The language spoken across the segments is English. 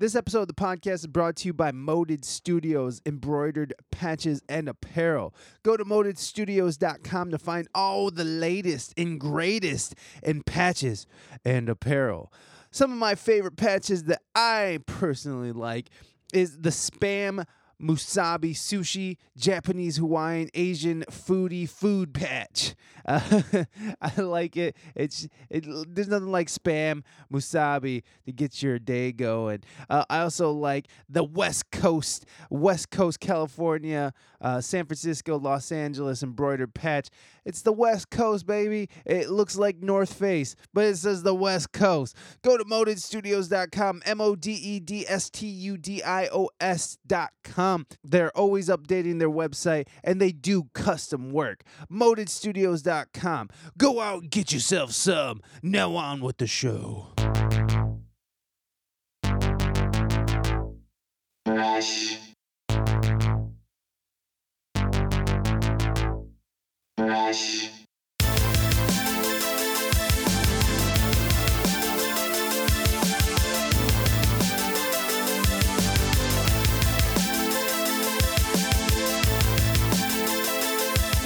This episode of the podcast is brought to you by Moded Studios, embroidered patches and apparel. Go to modedstudios.com to find all the latest and greatest in patches and apparel. Some of my favorite patches that I personally like is the Spam Musubi Sushi Japanese Hawaiian Asian foodie food patch. Uh, I like it. It's it, there's nothing like spam musubi to get your day going. Uh, I also like the West Coast, West Coast California, uh, San Francisco, Los Angeles embroidered patch. It's the West Coast, baby. It looks like North Face, but it says the West Coast. Go to modedstudios.com, M O D E D S T U D I O S.com. They're always updating their website and they do custom work. Modedstudios.com. Go out and get yourself some. Now on with the show.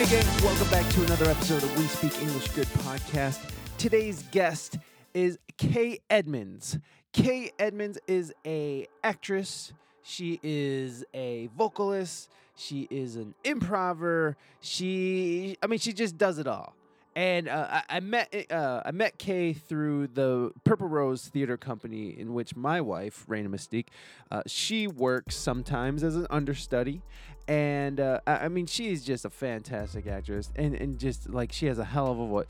Welcome back to another episode of We Speak English Good podcast. Today's guest is Kay Edmonds. Kay Edmonds is a actress. She is a vocalist. She is an improver. She, I mean, she just does it all. And uh, I, I met uh, I met Kay through the Purple Rose Theater Company, in which my wife, Reina Mystique, uh, she works sometimes as an understudy, and uh, I, I mean she's just a fantastic actress, and and just like she has a hell of a voice.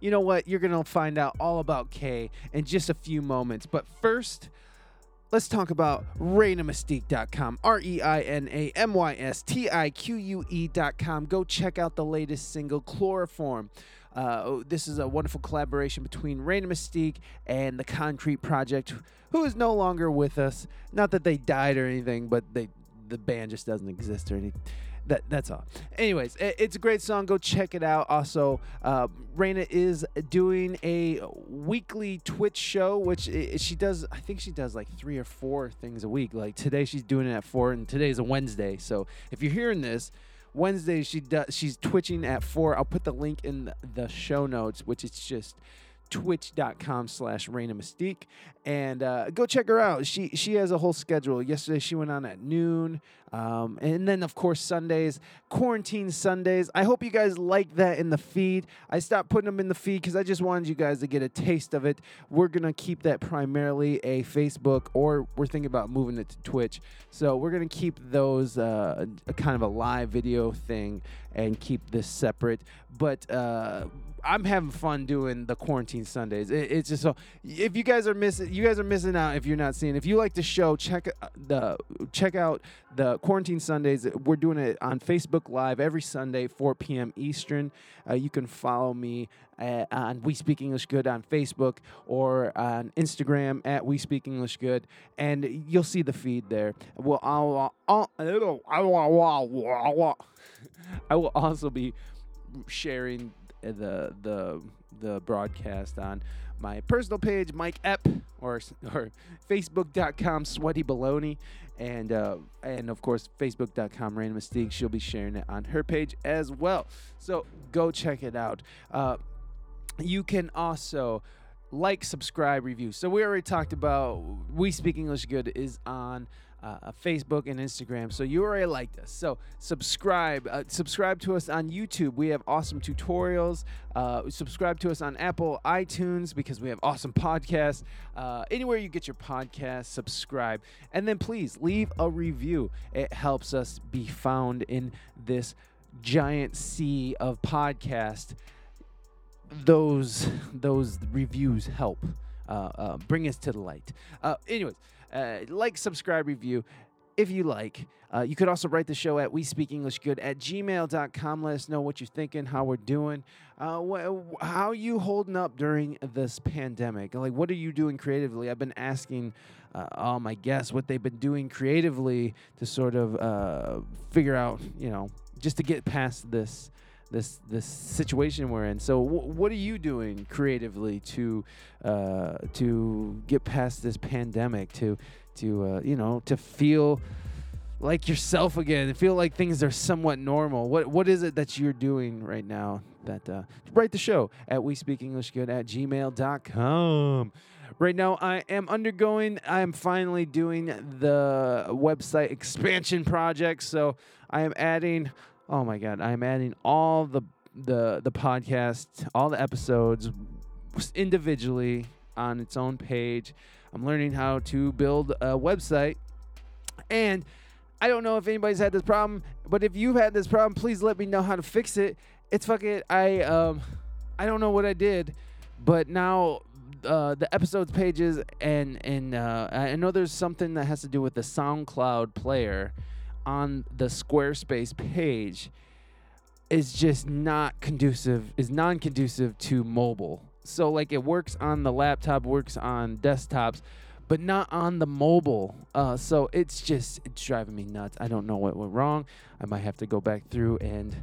You know what? You're gonna find out all about Kay in just a few moments, but first. Let's talk about ReinaMystique.com. R E I N A M Y S T I Q U E.com. Go check out the latest single, Chloroform. Uh, oh, this is a wonderful collaboration between Reina Mystique and the Concrete Project, who is no longer with us. Not that they died or anything, but they the band just doesn't exist or anything. That, that's all. Anyways, it, it's a great song. Go check it out. Also, uh, Reina is doing a weekly Twitch show, which she does. I think she does like three or four things a week. Like today, she's doing it at four, and today's a Wednesday. So if you're hearing this, Wednesday she does. She's twitching at four. I'll put the link in the show notes, which is just twitch.com slash Reina Mystique and uh, go check her out. She she has a whole schedule. Yesterday she went on at noon. Um, and then of course Sundays, quarantine Sundays. I hope you guys like that in the feed. I stopped putting them in the feed because I just wanted you guys to get a taste of it. We're gonna keep that primarily a Facebook or we're thinking about moving it to Twitch. So we're gonna keep those uh, a kind of a live video thing and keep this separate. But uh, I'm having fun doing the quarantine Sundays. It, it's just so if you guys are missing, you guys are missing out if you're not seeing. If you like the show, check uh, the check out the quarantine Sundays. We're doing it on Facebook Live every Sunday, 4 p.m. Eastern. Uh, you can follow me at, on We Speak English Good on Facebook or on Instagram at We Speak English Good, and you'll see the feed there. Well, I'll, I'll, I'll, I will also be sharing the the the broadcast on my personal page, Mike Epp, or or Facebook.com Sweaty Baloney, and uh, and of course Facebook.com Reina Mystique. She'll be sharing it on her page as well. So go check it out. Uh, you can also like, subscribe, review. So we already talked about We Speak English Good is on uh, Facebook and Instagram. So you already liked us. So subscribe. Uh, subscribe to us on YouTube. We have awesome tutorials. Uh, subscribe to us on Apple iTunes because we have awesome podcasts. Uh, anywhere you get your podcast, subscribe. And then please leave a review. It helps us be found in this giant sea of podcast. Those those reviews help uh, uh, bring us to the light. Anyways, uh, like, subscribe, review if you like. Uh, you could also write the show at we speak english good at gmail.com let us know what you're thinking how we're doing uh, wh- how you holding up during this pandemic. Like what are you doing creatively? I've been asking uh, all my guests what they've been doing creatively to sort of uh, figure out you know just to get past this this this situation we're in. So, w- what are you doing creatively to uh, to get past this pandemic? To to uh, you know to feel like yourself again feel like things are somewhat normal what what is it that you're doing right now that uh, write the show at we speak english good at gmail.com right now i am undergoing i am finally doing the website expansion project so i am adding oh my god i am adding all the the the podcast all the episodes individually on its own page. I'm learning how to build a website. And I don't know if anybody's had this problem, but if you've had this problem, please let me know how to fix it. It's fucking I um I don't know what I did, but now uh, the episodes pages and and uh, I know there's something that has to do with the SoundCloud player on the Squarespace page is just not conducive is non-conducive to mobile. So like it works on the laptop, works on desktops, but not on the mobile. Uh, so it's just it's driving me nuts. I don't know what went wrong. I might have to go back through and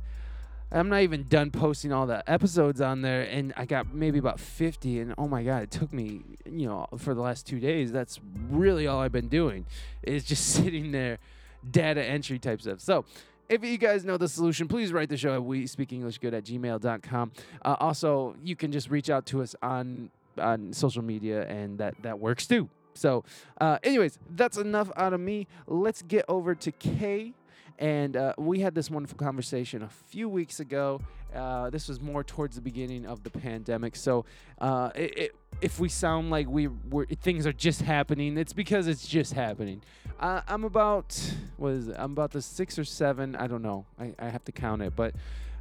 I'm not even done posting all the episodes on there, and I got maybe about 50. And oh my god, it took me, you know, for the last two days. That's really all I've been doing is just sitting there, data entry type stuff. So. If you guys know the solution, please write the show at we speak English good at gmail.com. Uh, also, you can just reach out to us on on social media, and that that works too. So, uh, anyways, that's enough out of me. Let's get over to Kay. And uh, we had this wonderful conversation a few weeks ago. Uh, this was more towards the beginning of the pandemic. So, uh, it, it, if we sound like we were things are just happening, it's because it's just happening. Uh, I'm about what is it? I'm about the six or seven. I don't know. I, I have to count it, but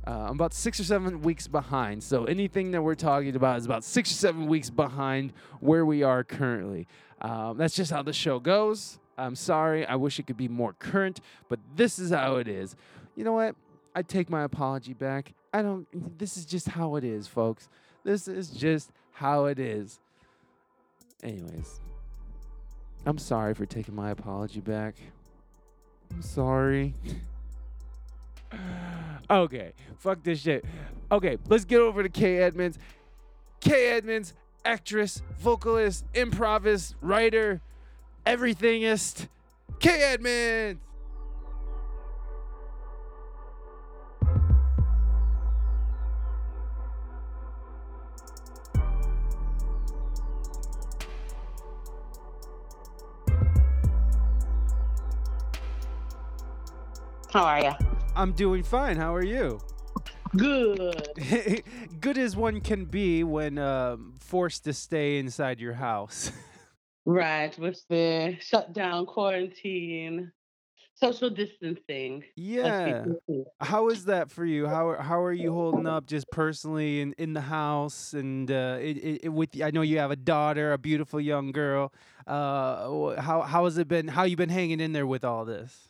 uh, I'm about six or seven weeks behind. So anything that we're talking about is about six or seven weeks behind where we are currently. Um, that's just how the show goes. I'm sorry. I wish it could be more current, but this is how it is. You know what? I take my apology back. I don't. This is just how it is, folks. This is just how it is. Anyways, I'm sorry for taking my apology back. I'm sorry. okay, fuck this shit. Okay, let's get over to Kay Edmonds. Kay Edmonds, actress, vocalist, improvist, writer, everythingist, Kay Edmonds. How are you? I'm doing fine. How are you? Good. Good as one can be when um, forced to stay inside your house. Right, with the shutdown, quarantine, social distancing. yeah. How is that for you? How are- how are you holding up just personally in, in the house and uh, it, it with I know you have a daughter, a beautiful young girl. Uh, how how has it been? How you been hanging in there with all this?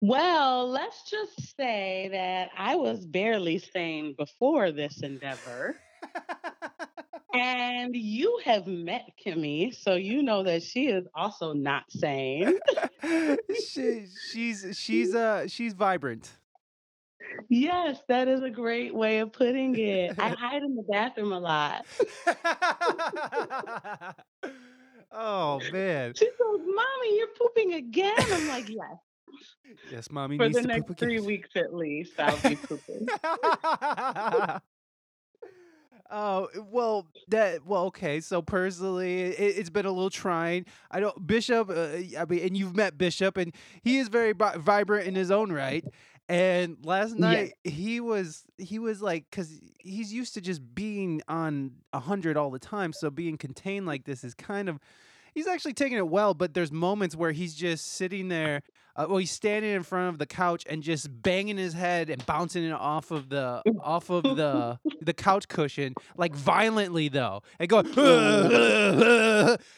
Well, let's just say that I was barely sane before this endeavor. And you have met Kimmy, so you know that she is also not sane. she, she's she's uh she's vibrant. Yes, that is a great way of putting it. I hide in the bathroom a lot. oh man. She goes, Mommy, you're pooping again. I'm like, Yes. Yes, mommy For needs the to next three again. weeks at least, I'll be pooping. Oh well, that well okay. So personally, it, it's been a little trying. I don't Bishop. Uh, I mean, and you've met Bishop, and he is very vi- vibrant in his own right. And last Yes. night he was he was like because he's used to just being on a hundred all the time. So being contained like this is kind of he's actually taking it well. But there's moments where he's just sitting there. Uh, well, he's standing in front of the couch and just banging his head and bouncing it off of the off of the the couch cushion like violently though and going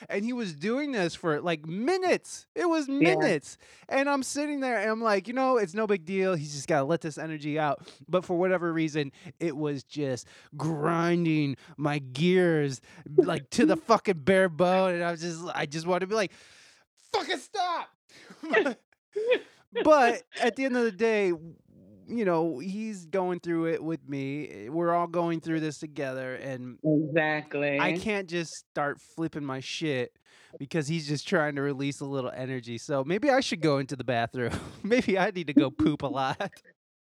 and he was doing this for like minutes. It was Yeah. minutes. And i'm sitting there and i'm like you know it's no big deal. He's just got to let this energy out. But for whatever reason it was just grinding my gears like to the fucking bare bone. And i was just i just wanted to be like fucking stop but at the end of the day you know, he's going through it with me. Eh, we're all going through this together, and exactly, I can't just start flipping my shit because he's just trying to release a little energy. So maybe I should go into the bathroom. maybe I need to go poop a lot.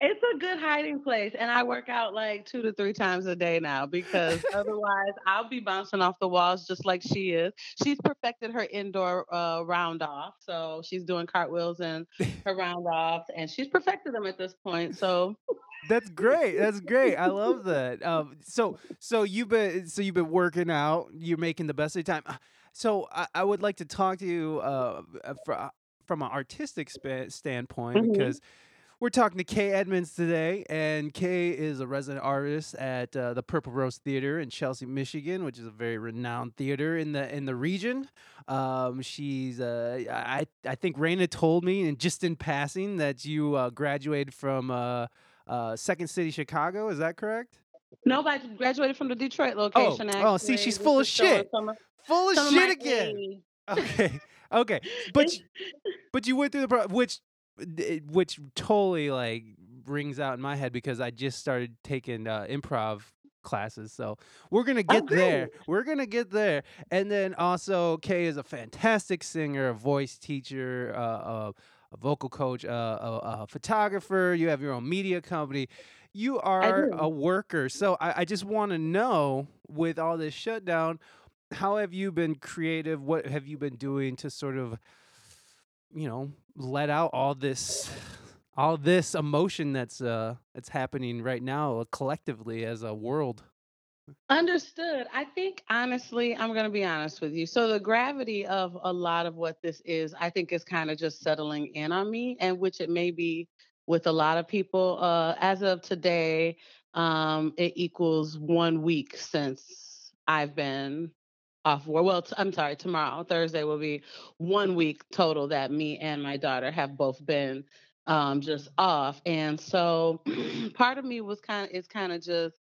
It's a good hiding place, and I work out like 2 to 3 times a day now because otherwise I'll be bouncing off the walls just like she is. She's perfected her indoor, uh, round off, so she's doing cartwheels and her round offs, and she's perfected them at this point, so That's great. That's great. I love that. Um, so so you've been so you've been working out. You're making the best of your time. Uh, So I, I would like to talk to you uh, uh, from an artistic spa- standpoint Mhm. because we're talking to Kay Edmonds today, and Kay is a resident artist at uh, the Purple Rose Theater in Chelsea, Michigan, which is a very renowned theater in the in the region. Um, she's uh, I I think Reina told me, and just in passing, that you uh, graduated from. Uh, uh, Second City, Chicago. Is that correct? Nope, I graduated from the Detroit Oh, location oh, see, she's full of shit. some Full of shit again. age. Okay, okay, but but you went through the pro- which which totally like rings out in my head because I just started taking uh, improv classes. So we're gonna Oh, get there. We're gonna get there. And then also, Kay is a fantastic singer, a voice teacher, uh, a, a vocal coach, uh, a, a photographer. You have your own media company. You are a worker. So I, I just want to know, with all this shutdown, how have you been creative? What have you been doing to sort of, you know, let out all this, all this emotion that's uh that's happening right now collectively as a world? Understood. I think honestly, I'm going to be honest with you. So the gravity of a lot of what this is, I think is kind of just settling in on me, and which it may be with a lot of people. Uh, as of today, um, it equals one week since I've been off work. Well, I'm sorry, tomorrow, Thursday will be one week total that me and my daughter have both been um, just off. And so part of me was kind of, is kind of just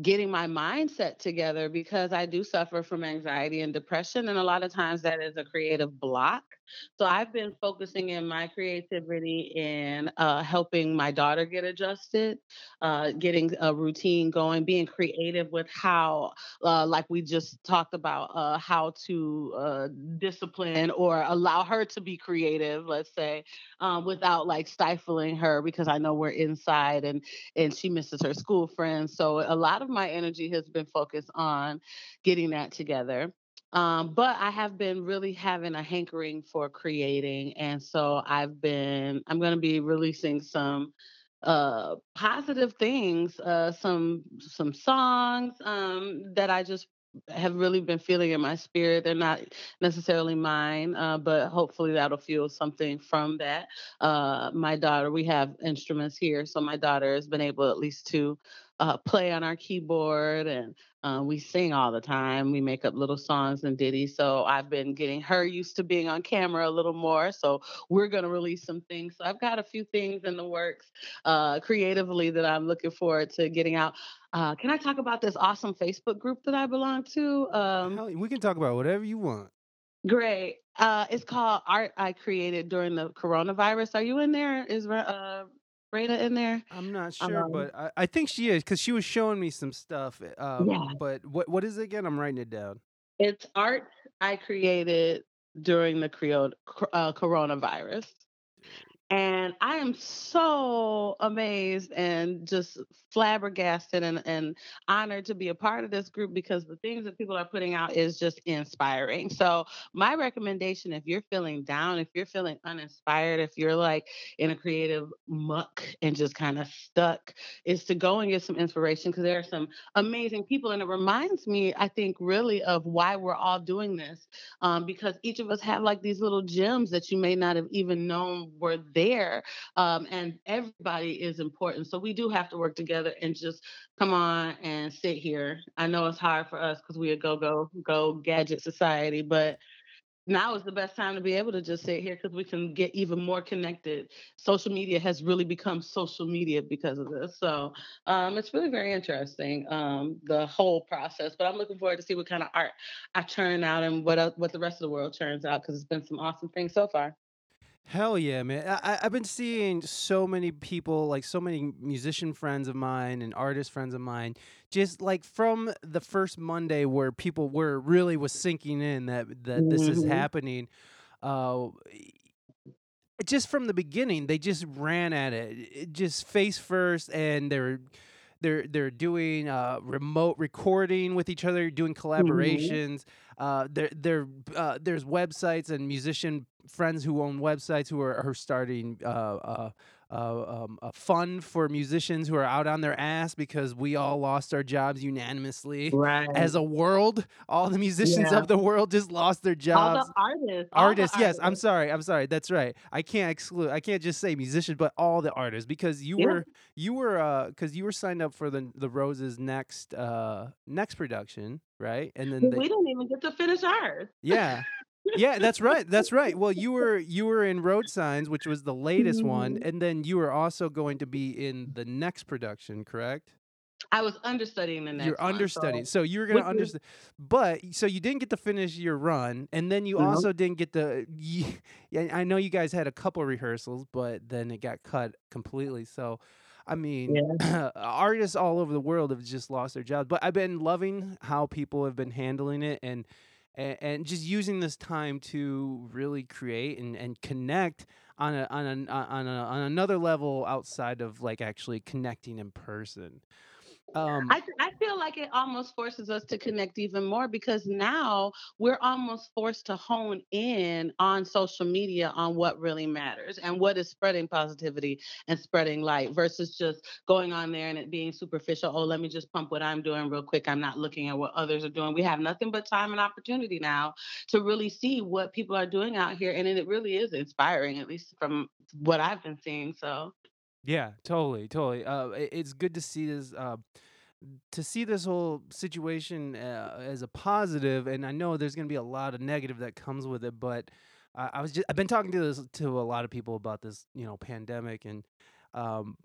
getting my mindset together because I do suffer from anxiety and depression. And a lot of times that is a creative block. So I've been focusing in my creativity in uh, helping my daughter get adjusted, uh, getting a routine going, being creative with how, uh, like we just talked about, uh, how to uh, discipline or allow her to be creative, let's say, um, without like stifling her because I know we're inside and and she misses her school friends. So a lot of my energy has been focused on getting that together. Um, but I have been really having a hankering for creating. And so I've been, I'm going to be releasing some uh positive things uh some some songs um that i just have really been feeling in my spirit they're not necessarily mine uh but hopefully that'll fuel something from that uh my daughter we have instruments here so my daughter has been able at least to uh play on our keyboard and uh, we sing all the time we make up little songs and ditties so i've been getting her used to being on camera a little more so we're going to release some things so i've got a few things in the works uh, creatively that i'm looking forward to getting out uh, can i talk about this awesome facebook group that i belong to um, we can talk about whatever you want. Great. Uh, it's called Art I Created During the Coronavirus. Are you in there? Is uh, Rada in there? I'm not sure, Um, but I, I think she is because she was showing me some stuff. uh, Um, yeah. but what what is it again? I'm writing it down. It's art I created during the creo- cr- uh, coronavirus. And I am so amazed and just flabbergasted and, and honored to be a part of this group because the things that people are putting out is just inspiring. So, my recommendation if you're feeling down, if you're feeling uninspired, if you're like in a creative muck and just kind of stuck, is to go and get some inspiration because there are some amazing people. And it reminds me, I think, really of why we're all doing this um, because each of us have like these little gems that you may not have even known were there. Um, and everybody is important. So we do have to work together and just come on and sit here. I know it's hard for us because we a go, go, go gadget society, but now is the best time to be able to just sit here because we can get even more connected. Social media has really become social media because of this. So um, it's really very interesting, um, the whole process. But I'm looking forward to see what kind of art I turn out and what what the rest of the world turns out because it's been some awesome things so far. Hell yeah, man. I, I've been seeing so many people, like so many musician friends of mine and artist friends of mine, just like from the first Monday where people were really was sinking in that that this is Mhm. happening. Uh, just from the beginning, they just ran at it, it just face first, and they're they're they're doing uh, remote recording with each other, doing Mhm. collaborations. Uh, there there uh, there's websites and musician friends who own websites who are, are starting uh, uh, uh, um, a fund for musicians who are out on their ass because we all lost our jobs unanimously Right. as a world. All the musicians Yeah. of the world just lost their All the jobs artists, all the Artists, yes. I'm sorry. I'm sorry. That's right. I can't exclude. I can't just say musicians, but all the artists because you Yeah. were you were uh because you were signed up for the the Roses next uh next production, right? And then But they we didn't even get to finish ours. yeah. Yeah, that's right. That's right. Well, you were you were in Road Signs, which was the latest one, Mhm. and then you were also going to be in the next production, correct? I was understudying the next. You're understudying. so So you were gonna which is understand, but so you didn't get to finish your run, and then you No. also didn't get the. ye- Yeah, I know you guys had a couple rehearsals, but then it got cut completely. So, I mean, Yeah. artists all over the world have just lost their jobs. But I've been loving how people have been handling it and and, and just using this time to really create and, and connect on a on a on a on another level outside of like actually connecting in person. Um, I I feel like it almost forces us to connect even more because now we're almost forced to hone in on social media on what really matters and what is spreading positivity and spreading light versus just going on there and it being superficial. Oh, let me just pump what I'm doing real quick. I'm not looking at what others are doing. We have nothing but time and opportunity now to really see what people are doing out here. And it really is inspiring, at least from what I've been seeing. So, Yeah, totally, totally. Uh, it's good to see this, uh, to see this whole situation uh, as a positive, and I know there's gonna be a lot of negative that comes with it, but I, I was just I've been talking to this to a lot of people about this, you know, pandemic, and um,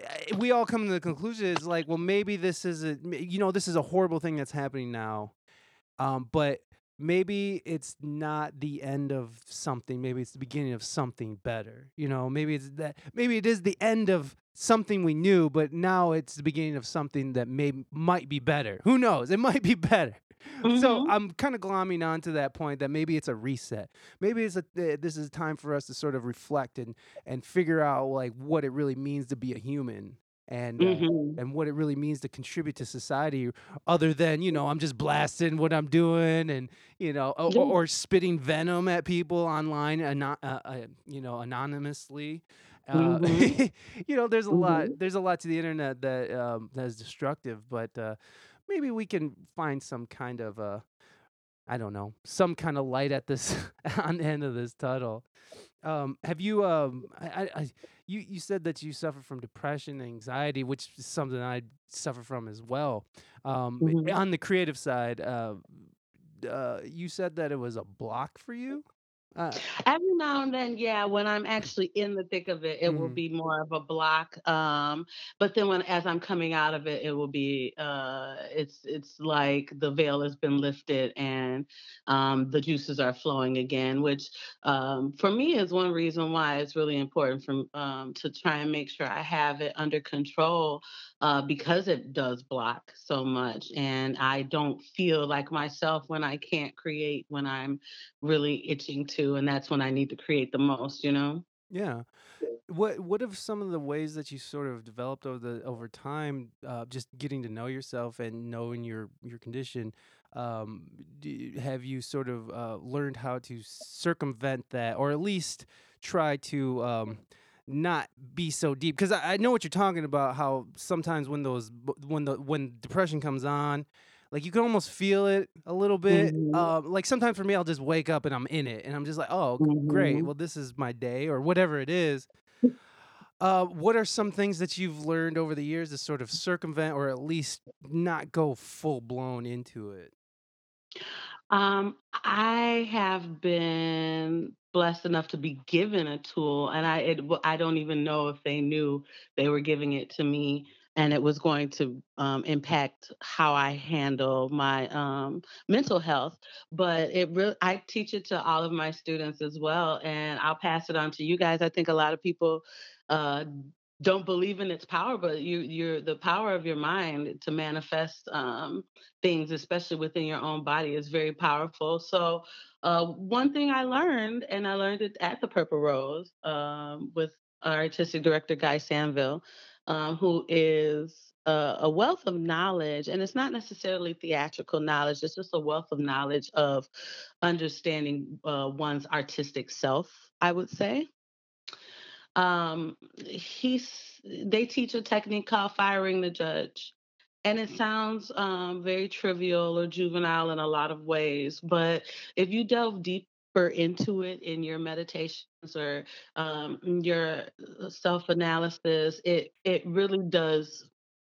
eh, we all come to the conclusion is like, well, maybe this is a you know, this is a horrible thing that's happening now, um, but maybe it's not the end of something. Maybe it's the beginning of something better. You know, maybe it's that. Maybe it is the end of something we knew, but now it's the beginning of something that may might be better. Who knows? It might be better. So mhm. I'm kind of glomming on to that point that maybe it's a reset. Maybe it's a th- this is a time for us to sort of reflect and and figure out like what it really means to be a human and uh, Mhm. and what it really means to contribute to society other than you know i'm just blasting what i'm doing and you know or, Yeah. or spitting venom at people online ano- uh, uh, you know anonymously uh, Mhm. you know there's a lot Mhm. there's a lot to the internet that um, that is destructive but uh, maybe we can find some kind of uh, i don't know some kind of light at this on the end of this tunnel um, have you um I, I you you said that you suffer from depression and anxiety, which is something I suffer from as well. Um, Mhm. on the creative side, uh, uh, you said that it was a block for you. Uh, Every now and then, yeah, when I'm actually in the thick of it, it will mhm. be more of a block. Um, but then when as I'm coming out of it, it will be uh it's it's like the veil has been lifted and um the juices are flowing again, which um for me is one reason why it's really important from um to try and make sure I have it under control uh because it does block so much and I don't feel like myself when I can't create when I'm really itching to, and that's when I need to create the most, you know? Yeah. What what have some of the ways that you sort of developed over the over time, uh, just getting to know yourself and knowing your your condition? Um, do, have you sort of uh, learned how to circumvent that, or at least try to um, not be so deep? Because I, I know what you're talking about. How sometimes when those when the when depression comes on, like you can almost feel it a little bit. Mhm, Um, like sometimes for me, I'll just wake up and I'm in it, and I'm just like, oh, g- great. Well, this is my day, or whatever it is uh, what are some things that you've learned over the years to sort of circumvent or at least not go full blown into it? Um, I have been blessed enough to be given a tool, and I it, I don't even know if they knew they were giving it to me. and it was going to um, impact how I handle my um, mental health. But it really, I teach it to all of my students as well, and I'll pass it on to you guys. I think a lot of people uh, don't believe in its power, but you, you're the power of your mind to manifest um, things, especially within your own body, is very powerful. So, uh, one thing I learned, and I learned it at the Purple Rose um, with our artistic director Guy Sanville, um, who is a, a, wealth of knowledge, and it's not necessarily theatrical knowledge. It's just a wealth of knowledge of understanding uh, one's artistic self. I would say. Um, he's they teach a technique called firing the judge. And it sounds um, very trivial or juvenile in a lot of ways, but if you delve deeper into it in your meditations or um, your uh, self analysis, it it really does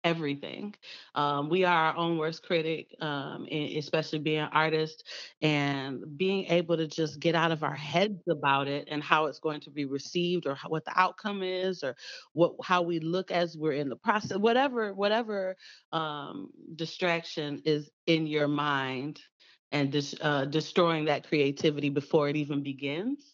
everything. Um, we are our own worst critic, um, especially being artists and being able to just get out of our heads about it and how it's going to be received or how, what the outcome is or what how we look as we're in the process. Whatever whatever um, distraction is in your mind and dis, uh, destroying that creativity before it even begins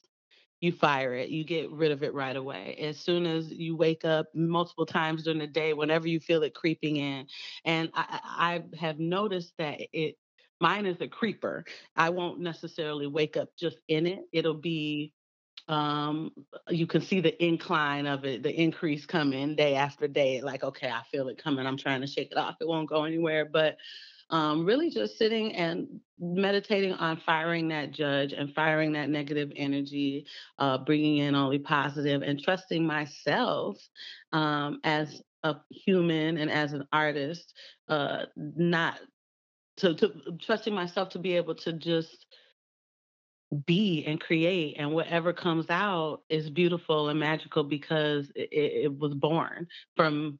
you fire it you get rid of it right away. As soon as you wake up multiple times during the day whenever you feel it creeping in and i, I have noticed that it mine is a creeper. I won't necessarily wake up just in it. It'll be um you can see the incline of it the increase coming day after day like okay i feel it coming i'm trying to shake it off it won't go anywhere but um, really just sitting and meditating on firing that judge and firing that negative energy, uh, bringing in only positive, and trusting myself um, as a human and as an artist, uh, not to, to trusting myself to be able to just be and create and whatever comes out is beautiful and magical because it, it was born from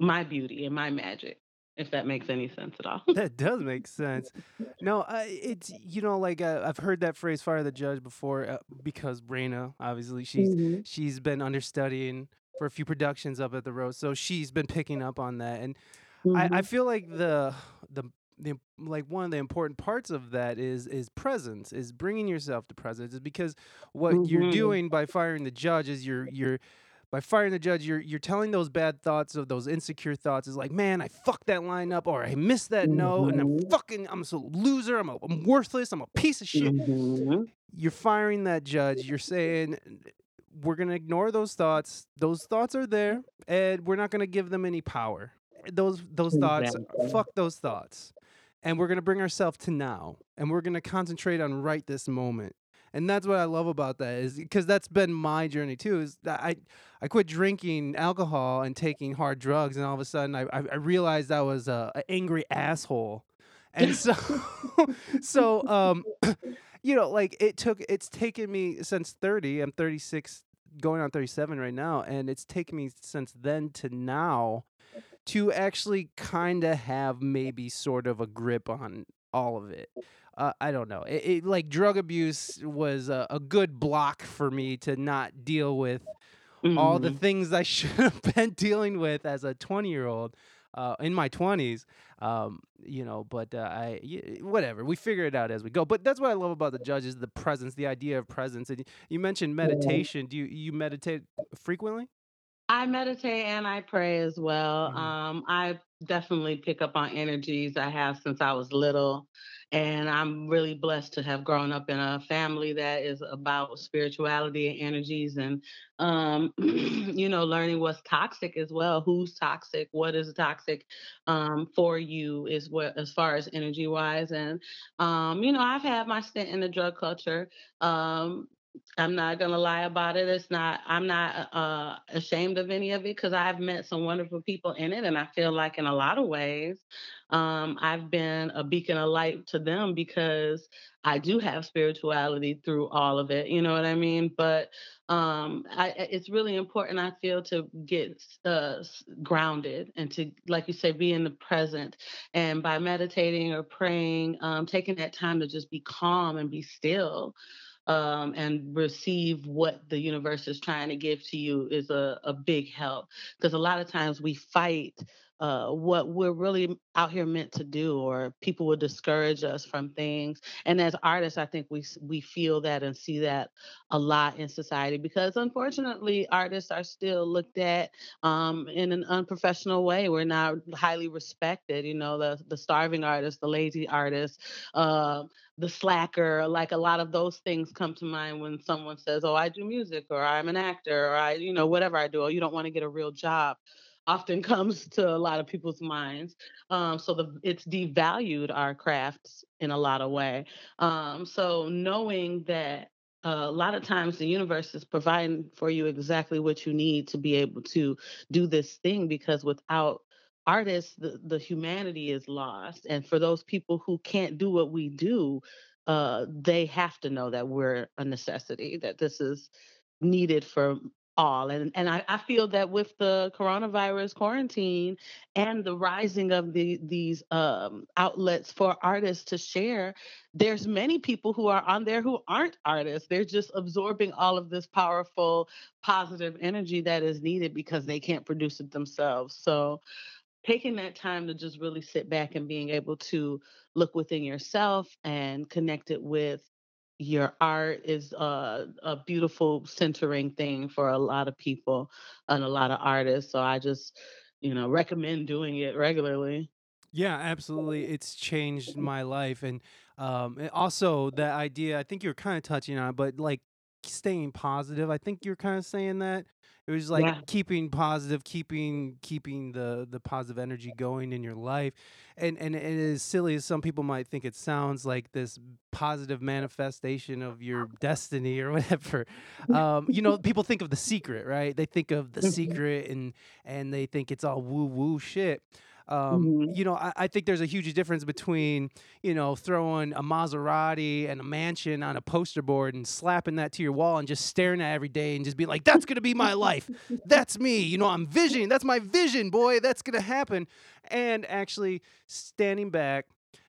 my beauty and my magic if that makes any sense at all. that does make sense. No, uh, it's you know like uh, I've heard that phrase "fire the judge" before uh, because Reina, obviously she's mm-hmm. she's been understudying for a few productions up at the Rose, so she's been picking up on that, and mm-hmm. I, I mm-hmm. feel like the the the like one of the important parts of that is is presence is bringing yourself to presence is because what mm-hmm. you're doing by firing the judge is you're you're by firing the judge, you're you're telling those bad thoughts of those insecure thoughts is like, man, I fucked that line up, or I missed that mm-hmm. note, and I'm mm-hmm. fucking, I'm a loser, I'm, a, I'm worthless, I'm a piece of shit. Mm-hmm. You're firing that judge. You're saying we're gonna ignore those thoughts. Those thoughts are there, and we're not gonna give them any power. Those those thoughts, fuck those thoughts, and we're gonna bring ourselves to now, and we're gonna concentrate on right this moment and that's what I love about that is because that's been my journey too. Is that I I quit drinking alcohol and taking hard drugs, and all of a sudden I I, realized I was a, a angry asshole, and so so um you know like it took it's taken me since thirty. I'm thirty six, going on thirty seven right now, and it's taken me since then to now to actually kind of have maybe sort of a grip on all of it uh, I don't know. It, it, like drug abuse was a, a, good block for me to not deal with mm-hmm. all the mm-hmm. things I should have been dealing with as a 20 year old uh, in my 20s. Um, you know, but uh, I whatever we figure it out as we go. But that's what I love about the judges: the presence, the idea of presence. And you mentioned meditation. Do you you meditate frequently? I meditate and I pray as well. Mm-hmm. Um, I definitely pick up on energies I have since I was little. And I'm really blessed to have grown up in a family that is about spirituality and energies and, um, you know, learning what's toxic as well. Who's toxic? What is toxic um, for you is what, as far as energy wise. And, um, you know, I've had my stint in the drug culture. Um, I'm not gonna lie about it. It's not. I'm not uh, ashamed of any of it because I've met some wonderful people in it, and I feel like in a lot of ways, um, I've been a beacon of light to them because I do have spirituality through all of it. You know what I mean? But um, I, it's really important. I feel to get uh, grounded and to, like you say, be in the present. And by meditating or praying, um, taking that time to just be calm and be still um, and receive what the universe is trying to give to you is a, a big help. Because a lot of times we fight uh, what we're really out here meant to do, or people will discourage us from things. And as artists, I think we we feel that and see that a lot in society because unfortunately, artists are still looked at um, in an unprofessional way. We're not highly respected. You know, the the starving artist, the lazy artist. Uh, the slacker like a lot of those things come to mind when someone says oh i do music or i'm an actor or i you know whatever i do or you don't want to get a real job often comes to a lot of people's minds. Um, so the it's devalued our crafts in a lot of way. Um, so knowing that uh, a lot of times the universe is providing for you exactly what you need to be able to do this thing because without artists the, the humanity is lost and for those people who can't do what we do uh, they have to know that we're a necessity that this is needed for all. And and I, I feel that with the coronavirus quarantine and the rising of the these um, outlets for artists to share, there's many people who are on there who aren't artists. They're just absorbing all of this powerful, positive energy that is needed because they can't produce it themselves. So taking that time to just really sit back and being able to look within yourself and connect it with your art is a, a beautiful centering thing for a lot of people and a lot of artists. So I just, you know, recommend doing it regularly. Yeah, absolutely. It's changed my life. And um, also, the idea, I think you're kind of touching on, but like staying positive. I think you're kind of saying that. It was like Yeah. keeping positive, keeping keeping the the positive energy going in your life. And and, and as silly as some people might think it sounds like this positive manifestation of your destiny or whatever. Um, you know, people think of the secret, right? They think of the Mhm. secret and and they think it's all woo woo shit. Um, Mhm. you know, I, I think there's a huge difference between, you know, throwing a Maserati and a mansion on a poster board and slapping that to your wall and just staring at every day and just being like, that's going to be my life. That's me. You know, I'm visioning. That's my vision, boy. That's going to happen. And actually standing back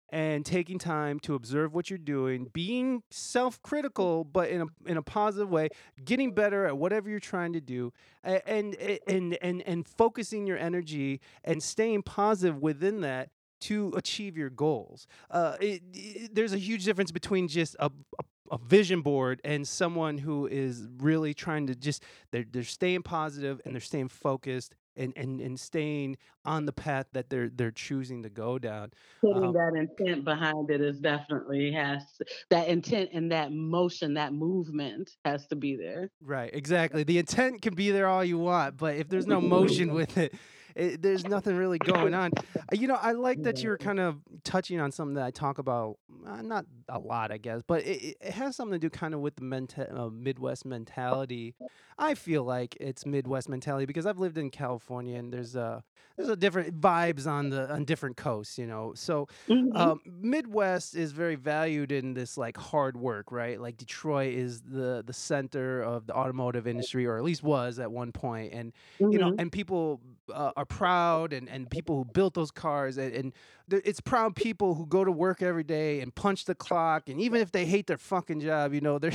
and taking time to observe what you're doing, being self-critical but in a in a positive way, getting better at whatever you're trying to do, a- and and and and focusing your energy and staying positive within that to achieve your goals. Uh, it, it- there's a huge difference between just a, a a vision board and someone who is really trying to just they're they're staying positive and they're staying focused and and, and staying on the path that they're they're choosing to go down. Putting Um, that intent behind it is definitely has that intent and that motion, that movement has to be there. Right, exactly. The intent can be there all you want, but if there's no motion with it, it there's nothing really going on. Uh, You know, I like that you're kind of touching on something that I talk about, uh, not a lot, I guess, but it, it has something to do kind of with the menta- uh, Midwest mentality. I feel like it's Midwest mentality because I've lived in California and there's a there's a different vibes on the on different coasts, you know. So Mhm. um, Midwest is very valued in this like hard work, right? Like Detroit is the the center of the automotive industry, or at least was at one point, and you know, Mhm. and people uh, are proud, and and people who built those cars, and, and it's proud people who go to work every day and punch the clock, and even if they hate their fucking job, you know, they're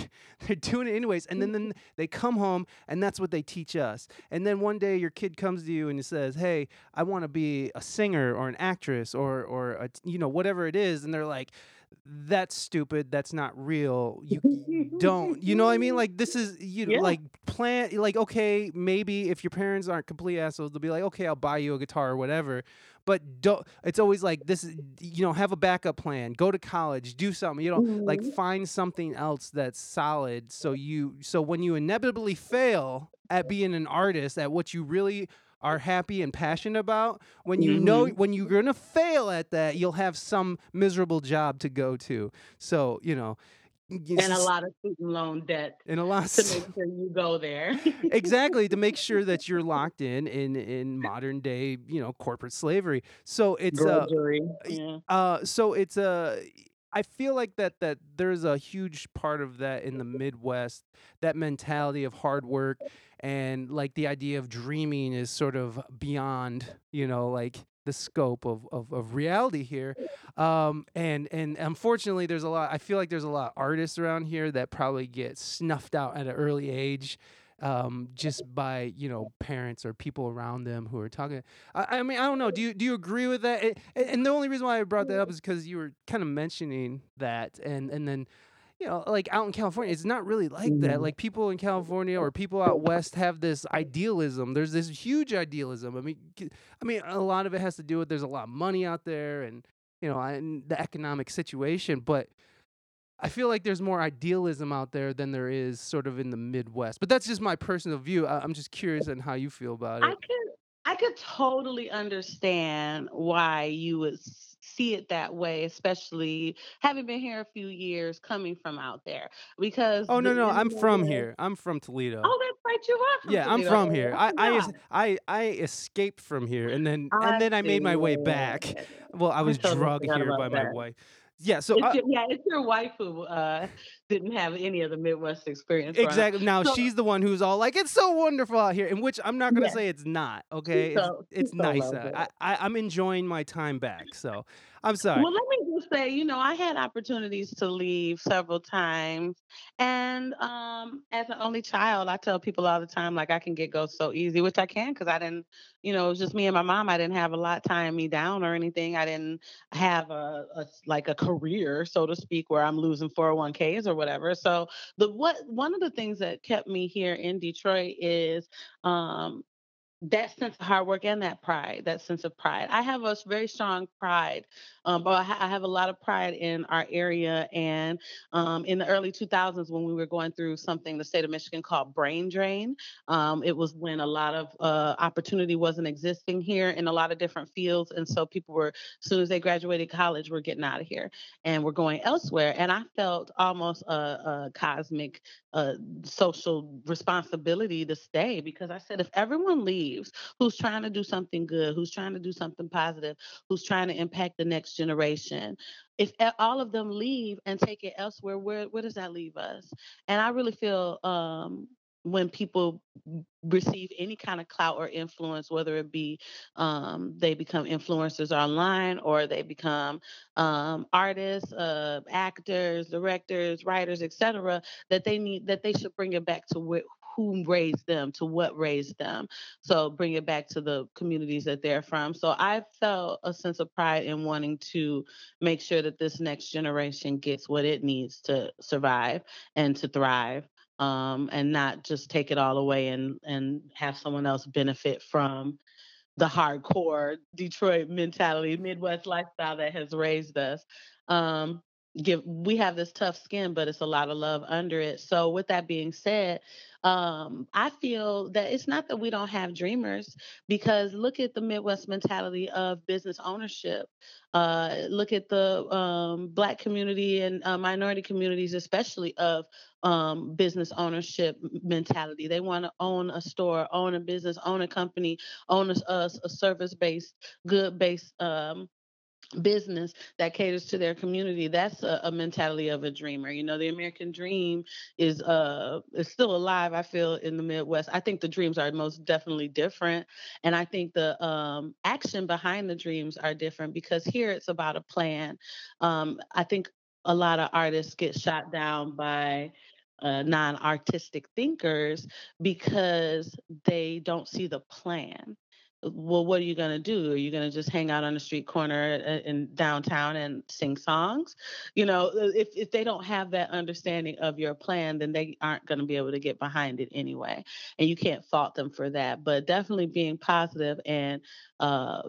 they're doing it anyways, and then then they come home, and that's what they teach us, and then one day your kid comes to you and says, hey. I want to be a singer or an actress or or a, you know whatever it is and they're like that's stupid that's not real you don't you know what i mean like this is you know, Yeah. like plan like okay maybe if your parents aren't complete assholes they'll be like okay i'll buy you a guitar or whatever but don't it's always like this is you know have a backup plan go to college do something you know like Mhm. find something else that's solid so you so when you inevitably fail at being an artist at what you really are happy and passionate about when you know Mhm. when you're gonna fail at that you'll have some miserable job to go to so you know And a lot of student loan debt and a lot to make sure you go there. exactly to make sure that you're locked in in in modern day you know corporate slavery so it's uh Yeah. uh so it's a I feel like that that there's a huge part of that in the Midwest, that mentality of hard work and like the idea of dreaming is sort of beyond, you know, like the scope of, of, of reality here. Um, and and unfortunately, there's a lot. I feel like there's a lot of artists around here that probably get snuffed out at an early age. Um, just by you know parents or people around them who are talking. I, I mean I don't know. Do you do you agree with that? It, and the only reason why I brought that up is because you were kind of mentioning that, and and then you know, like out in California, it's not really like that. Mhm. Like people in California or people out west have this idealism. There's this huge idealism. I mean, I mean, a lot of it has to do with there's a lot of money out there, and you know, and the economic situation. But I feel like there's more idealism out there than there is sort of in the Midwest. But that's just my personal view. I, I'm just curious on how you feel about it. I could I could totally understand why you would see it that way, especially having been here a few years, coming from out there. Because Oh no, no, I'm from here. I'm from Toledo. oh, that's right, you are from Yeah, I'm from oh, here. I I I. I I escaped from here, and then and I then I made my way back. Well, I I was totally drugged here by about my wife. Yeah, so It's I, your, yeah, it's your wife who uh, didn't have any of the Midwest experience exactly. Now So she's the one who's all like, "It's so wonderful out here," in which I'm not gonna say it's not. Okay, it's so she it's so nice. Uh, it. I, I I'm enjoying my time back. So I'm sorry. Well, let me just say, you know, I had opportunities to leave several times. And um, as an only child, I tell people all the time, like, I can get go so easy, which I can because I didn't, you know, it was just me and my mom. I didn't have a lot tying me down or anything. I didn't have a like a career, so to speak, where I'm losing 401ks or whatever. So the what one of the things that kept me here in Detroit is um that sense of hard work and that pride, that sense of pride. I have a very strong pride, um, but I, ha- I have a lot of pride in our area. And um, in the early 2000s, when we were going through something the state of Michigan called brain drain, um, it was when a lot of uh, opportunity wasn't existing here in a lot of different fields. And so people were, as soon as they graduated college, were getting out of here and we're going elsewhere. And I felt almost a, a cosmic uh, social responsibility to stay because I said, if everyone leaves who's trying to do something good, who's trying to do something positive, who's trying to impact the next generation, if all of them leave and take it elsewhere, where where does that leave us? And I really feel um, when people receive any kind of clout or influence, whether it be um, they become influencers online or they become um, artists, uh, actors, directors, writers, etc., that they need that they should bring it back to wh- who raised them, to what raised them. So bring it back to the communities that they're from. So I felt a sense of pride in wanting to make sure that this next generation gets what it needs to survive and to thrive um, and not just take it all away and and have someone else benefit from the hardcore Detroit mentality, Midwest lifestyle that has raised us. Um, give we have this tough skin, but it's a lot of love under it. So with that being said, um, I feel that it's not that we don't have dreamers because look at the Midwest mentality of business ownership. Uh, look at the um, Black community and uh, minority communities, especially of um, business ownership mentality. They want to own a store, own a business, own a company, own a, a, a service-based, good-based um, business that caters to their community that's a, a mentality of a dreamer you know the american dream is uh is still alive i feel in the midwest. I think the dreams are most definitely different and i think the um action behind the dreams are different because here it's about a plan. Um i think a lot of artists get shot down by uh, non-artistic thinkers because they don't see the plan well, what are you going to do? Are you going to just hang out on the street corner uh, in downtown and sing songs? You know, uh, if, if they don't have that understanding of your plan, then they aren't going to be able to get behind it anyway. And you can't fault them for that. But definitely being positive and uh,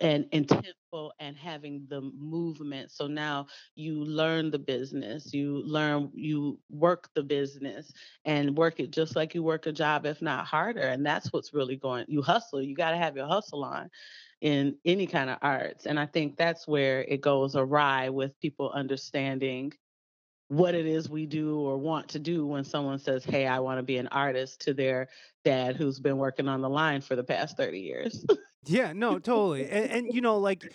and intentful and having the movement. So now you learn the business, you learn, you work the business and work it just like you work a job, if not harder. And that's what's really going, you hustle, you got to have your hustle on in any kind of arts. And I think that's where it goes awry with people understanding what it is we do or want to do when someone says, Hey, I want to be an artist to their dad who's been working on the line for the past 30 years. Yeah, no, totally. And, and you know, like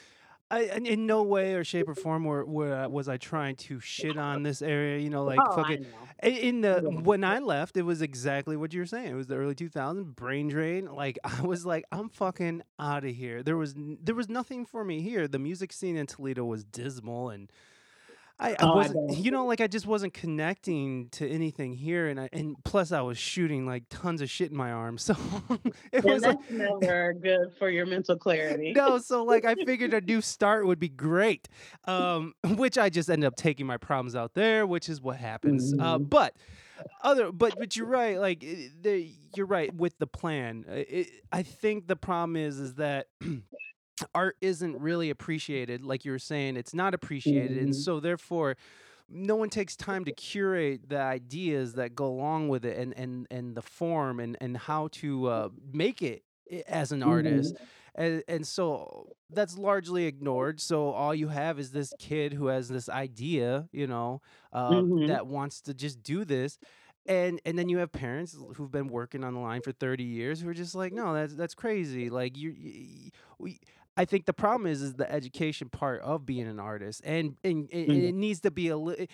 I, in no way or shape or form were, were was I trying to shit on this area. You know, like oh, fucking in the when I left, it was exactly what you were saying. It was the early 2000s, brain drain. Like I was like, I'm fucking out of here. There was there was nothing for me here. The music scene in Toledo was dismal and I, I oh, wasn't, I you know, like I just wasn't connecting to anything here, and I, and plus I was shooting like tons of shit in my arm, so it was like, never good for your mental clarity. No, so like I figured a new start would be great, um, which I just ended up taking my problems out there, which is what happens. Uh, mm-hmm. Uh, but other, but but you're right, like the, you're right with the plan. It, I think the problem is is that art isn't really appreciated like you were saying it's not appreciated mm-hmm. and so therefore no one takes time to curate the ideas that go along with it and and and the form and and how to uh, make it as an artist mm-hmm. and, and so that's largely ignored so all you have is this kid who has this idea you know uh, mm-hmm. that wants to just do this and and then you have parents who've been working on the line for 30 years who are just like no that's that's crazy like you, you we I think the problem is is the education part of being an artist, and and, and mm-hmm. it needs to be a little.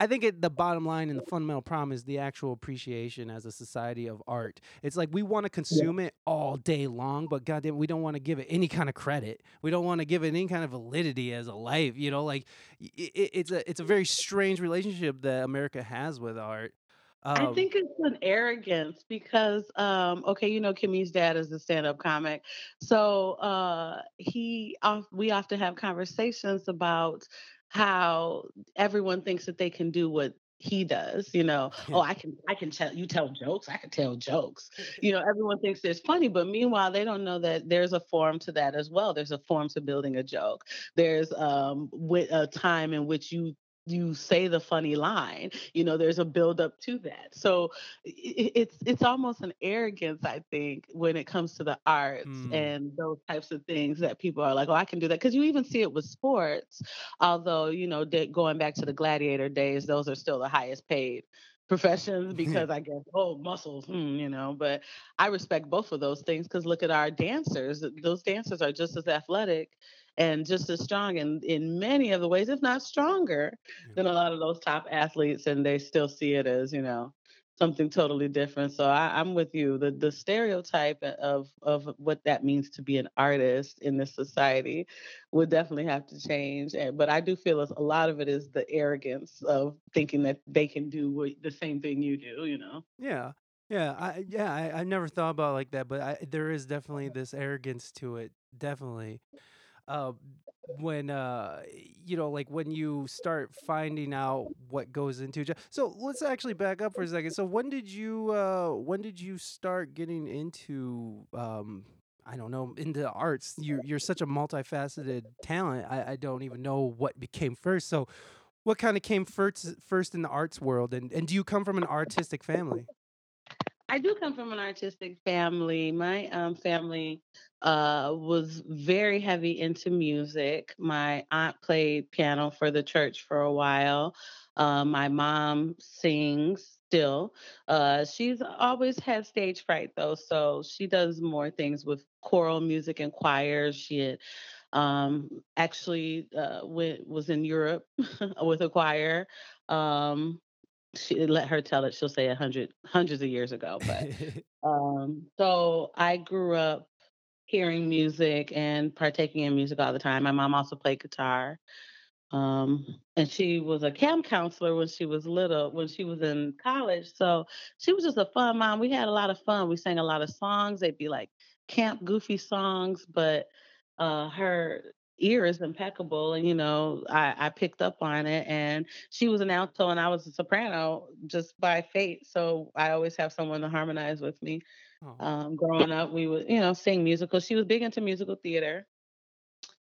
I think it, the bottom line and the fundamental problem is the actual appreciation as a society of art. It's like we want to consume yeah. it all day long, but goddamn, we don't want to give it any kind of credit. We don't want to give it any kind of validity as a life. You know, like it, it's a it's a very strange relationship that America has with art. Um, I think it's an arrogance because, um, okay, you know, Kimmy's dad is a stand-up comic, so uh, he, we often have conversations about how everyone thinks that they can do what he does you know oh i can i can tell you tell jokes i can tell jokes you know everyone thinks it's funny but meanwhile they don't know that there's a form to that as well. There's a form to building a joke. There's um a time in which you you say the funny line you know there's a build up to that so it's it's almost an arrogance i think when it comes to the arts mm. and those types of things that people are like oh i can do that because you even see it with sports although you know going back to the gladiator days those are still the highest paid professions because I guess oh muscles, hmm, you know. But I respect both of those things because look at our dancers; those dancers are just as athletic and just as strong in, in many of the ways, if not stronger, yeah. than a lot of those top athletes, and they still see it as, you know, something totally different. So I, am with you. The the stereotype uh, of of what that means to be an artist in this society would definitely have to change. And, but I do feel a lot of it is the arrogance of thinking that they can do what, the same thing you do. You know? Yeah. Yeah, I yeah, I, I never thought about like that, but I, there is definitely this arrogance to it, definitely uh, when uh you know like when you start finding out what goes into so let's actually back up for a second. So when did you uh when did you start getting into um I don't know into arts? You you're such a multifaceted talent I, I don't even know what became first. So what kind of came first first in the arts world and and do you come from an artistic family I do come from an artistic family. My um, family uh, was very heavy into music. My aunt played piano for the church for a while. Uh, my mom sings still. Uh, she's always had stage fright though, so she does more things with choral music and choirs. She had um, actually uh, went, was in Europe with a choir. Um, she let her tell it. She'll say a hundred hundreds of years ago. But um, so I grew up hearing music and partaking in music all the time. My mom also played guitar. Um, and she was a camp counselor when she was little, when she was in college. So she was just a fun mom. We had a lot of fun. We sang a lot of songs. They'd be like camp goofy songs, but uh, her ear is impeccable and you know I, I picked up on it and she was an alto and i was a soprano just by fate so i always have someone to harmonize with me oh. um, growing up we would you know sing musicals she was big into musical theater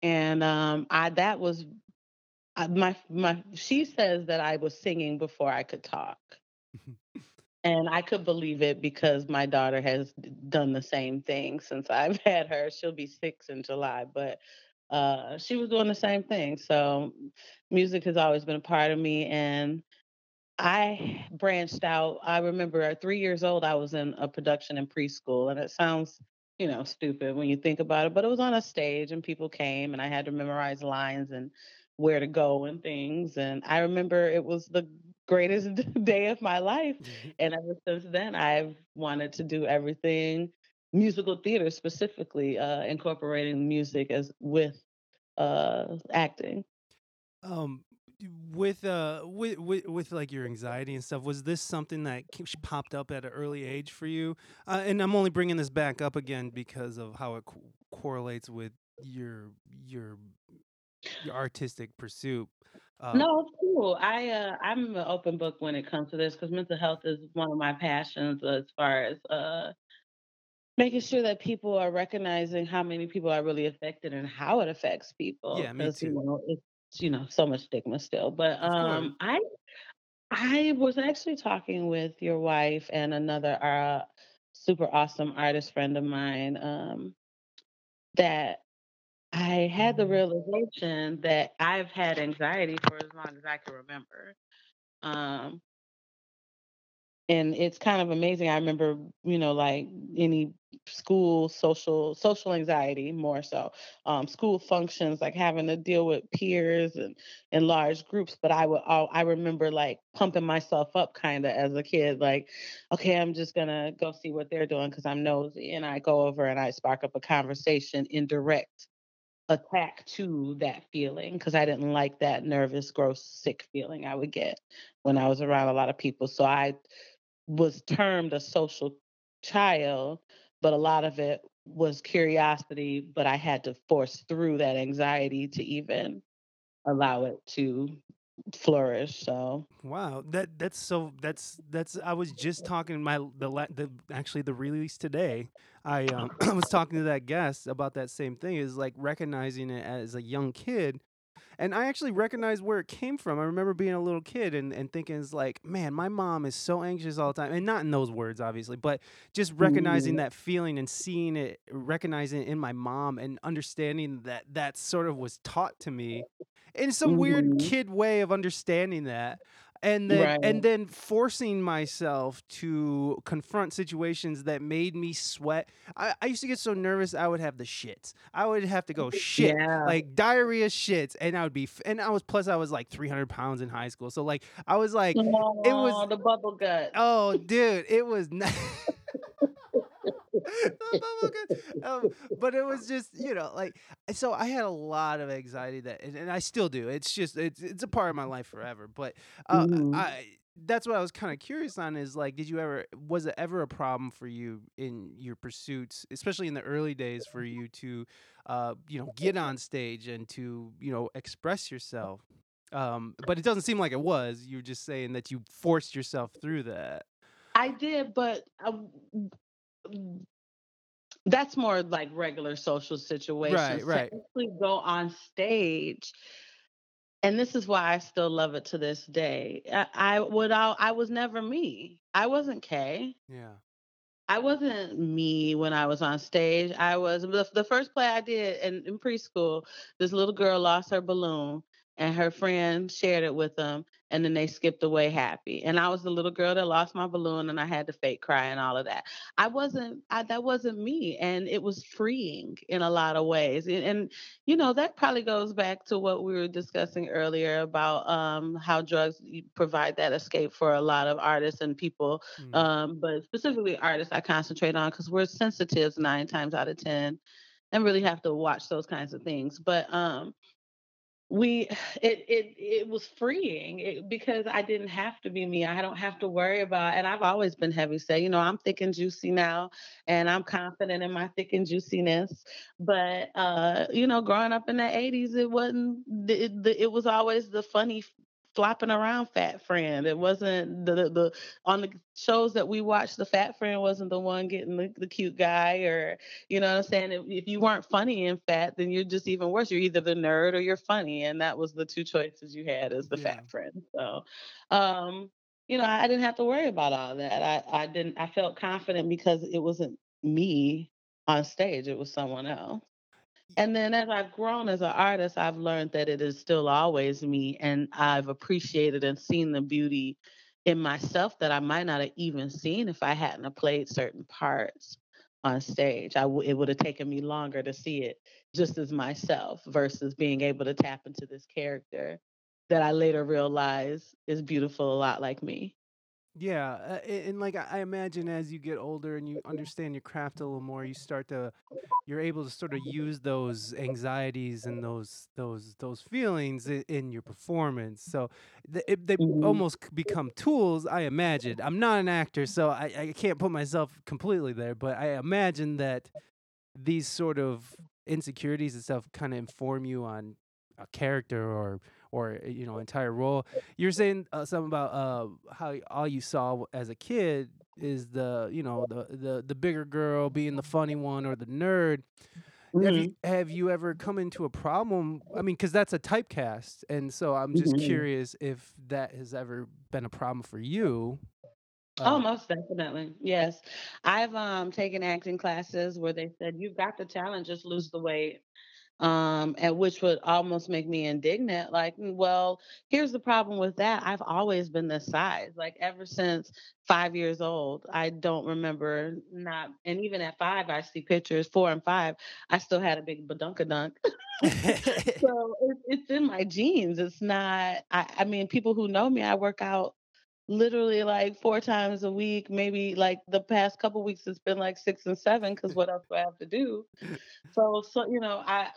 and um, i that was I, my my she says that i was singing before i could talk and i could believe it because my daughter has done the same thing since i've had her she'll be six in july but uh, she was doing the same thing. So music has always been a part of me. And I branched out. I remember at three years old, I was in a production in preschool. And it sounds you know, stupid when you think about it. But it was on a stage and people came and I had to memorize lines and where to go and things. And I remember it was the greatest day of my life. Mm-hmm. And ever since then, I've wanted to do everything musical theater specifically, uh, incorporating music as with uh, acting. Um, with uh with, with with like your anxiety and stuff was this something that popped up at an early age for you uh, and i'm only bringing this back up again because of how it co- correlates with your your your artistic pursuit uh, no, it's cool. I uh, I'm an open book when it comes to this because mental health is one of my passions as far as uh, making sure that people are recognizing how many people are really affected and how it affects people. Yeah, me too. You know, it's you know so much stigma still. But um, I I was actually talking with your wife and another uh, super awesome artist friend of mine um, that I had the mm-hmm. realization that I've had anxiety for as long as I can remember. Um, and it's kind of amazing. I remember, you know, like any school social social anxiety more so um, school functions like having to deal with peers and in large groups but i would i remember like pumping myself up kind of as a kid like okay i'm just gonna go see what they're doing because i'm nosy and i go over and i spark up a conversation in direct attack to that feeling because I didn't like that nervous, gross, sick feeling I would get when I was around a lot of people. So I was termed a social child, but a lot of it was curiosity, but I had to force through that anxiety to even allow it to flourish so wow that that's so that's that's i was just talking my the, the actually the release today i um i was talking to that guest about that same thing is like recognizing it as a young kid and I actually recognize where it came from. I remember being a little kid and, and thinking, it's like, man, my mom is so anxious all the time. And not in those words, obviously, but just recognizing mm-hmm. that feeling and seeing it, recognizing it in my mom and understanding that that sort of was taught to me in some mm-hmm. weird kid way of understanding that and then right. and then forcing myself to confront situations that made me sweat. I, I, used to get so nervous I would have the shits. I would have to go shit yeah. like diarrhea shits, and I would be and I was plus I was like 300 pounds in high school, so like I was like oh, it was the bubble gut. Oh, dude, it was. Not, um, but it was just you know like so I had a lot of anxiety that and, and I still do. It's just it's it's a part of my life forever. But uh, mm-hmm. I that's what I was kind of curious on is like, did you ever, was it ever a problem for you in your pursuits, especially in the early days, for you to, uh, you know, get on stage and to, you know, express yourself? Um, but it doesn't seem like it was. You were just saying that you forced yourself through that. I did, but um, Mm, that's more like regular social situations. Right, right. To go on stage, and this is why I still love it to this day. I, I would I, I was never me. I wasn't Kay. Yeah. I wasn't me when I was on stage. I was the, the first play I did in, in preschool. This little girl lost her balloon, and her friend shared it with them and then they skipped away happy and i was the little girl that lost my balloon and i had to fake cry and all of that i wasn't I, that wasn't me and it was freeing in a lot of ways and, and, you know that probably goes back to what we were discussing earlier about um, how drugs provide that escape for a lot of artists and people mm. um, but specifically artists i concentrate on because we're sensitives nine times out of ten and really have to watch those kinds of things but um we it it it was freeing it, because I didn't have to be me. I don't have to worry about and I've always been heavy set. You know, I'm thick and juicy now and I'm confident in my thick and juiciness. But uh, you know, growing up in the 80s, it wasn't it, the, it was always the funny flopping around fat friend. It wasn't the, the, the on the shows that we watched. The fat friend wasn't the one getting the, the cute guy, or you know what I'm saying. If, if, you weren't funny and fat, then you're just even worse. You're either the nerd or you're funny, and that was the two choices you had as the yeah. fat friend. So, um, you know, I, I didn't have to worry about all that. I I didn't. I felt confident because it wasn't me on stage. It was someone else. And then as I've grown as an artist, I've learned that it is still always me. And I've appreciated and seen the beauty in myself that I might not have even seen if I hadn't played certain parts. on stage. I w- it would have taken me longer to see it just as myself versus being able to tap into this character that I later realized is beautiful a lot like me. Yeah, uh, and like I imagine as you get older and you understand your craft a little more, you start to you're able to sort of use those anxieties and those those those feelings in, in your performance. So th- it, they Mhm. almost become tools. I imagine. I'm not an actor, so I, I can't put myself completely there, but I imagine that these sort of insecurities and stuff kind of inform you on a character or or uh, you know entire role. You're saying uh, something about uh, how all you saw as a kid is the you know the the the bigger girl being the funny one or the nerd. Have Mhm. you have you ever come into a problem? I mean, because that's a typecast, and so I'm just Mhm. curious if that has ever been a problem for you. Oh, Uh, most definitely. Yes. I've um taken acting classes where they said you've got the talent, just lose the weight. Um, and which would almost make me indignant. Like, "Mm, well, here's the problem with that. I've always been this size. Like ever since five years old. I don't remember not and even at five I see pictures, four and five, I still had a big badunkadunk. So it's it's in my genes. It's not I, I mean, people who know me, I work out literally like four times a week. Maybe like the past couple weeks it's been like six and seven because what else do I have to do? So so you know, I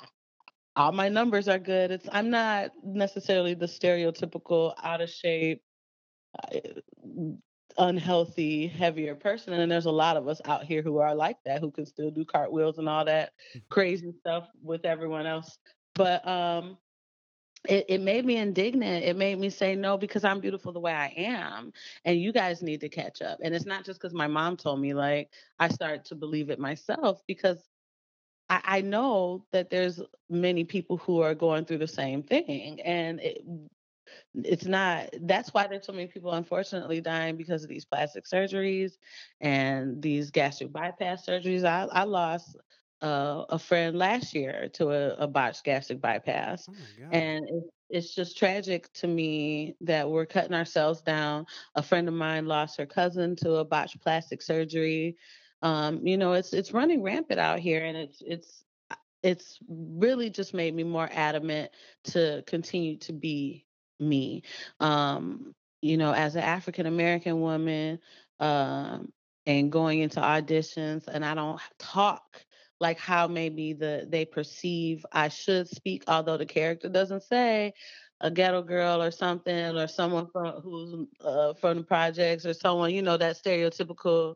all my numbers are good. It's I'm not necessarily the stereotypical out of shape, uh, unhealthy, heavier person. And there's a lot of us out here who are like that, who can still do cartwheels and all that crazy stuff with everyone else. But um it, it made me indignant. It made me say no because I'm beautiful the way I am. And you guys need to catch up. And it's not just because my mom told me, like, I started to believe it myself because I, I know that there's many people who are going through the same thing. And it, it's not, that's why there's so many people unfortunately dying because of these plastic surgeries and these gastric bypass surgeries. I, I lost uh, a friend last year to a, a botched gastric bypass. oh. And it, it's just tragic to me that we're cutting ourselves down. A friend of mine lost her cousin to a botched plastic surgery. Um, you know, it's it's running rampant out here, and it's it's it's really just made me more adamant to continue to be me. Um, you know, as an African American woman, um, and going into auditions, and I don't talk like how maybe the they perceive I should speak, although the character doesn't say a ghetto girl or something, or someone from who's uh, from the projects, or someone you know that stereotypical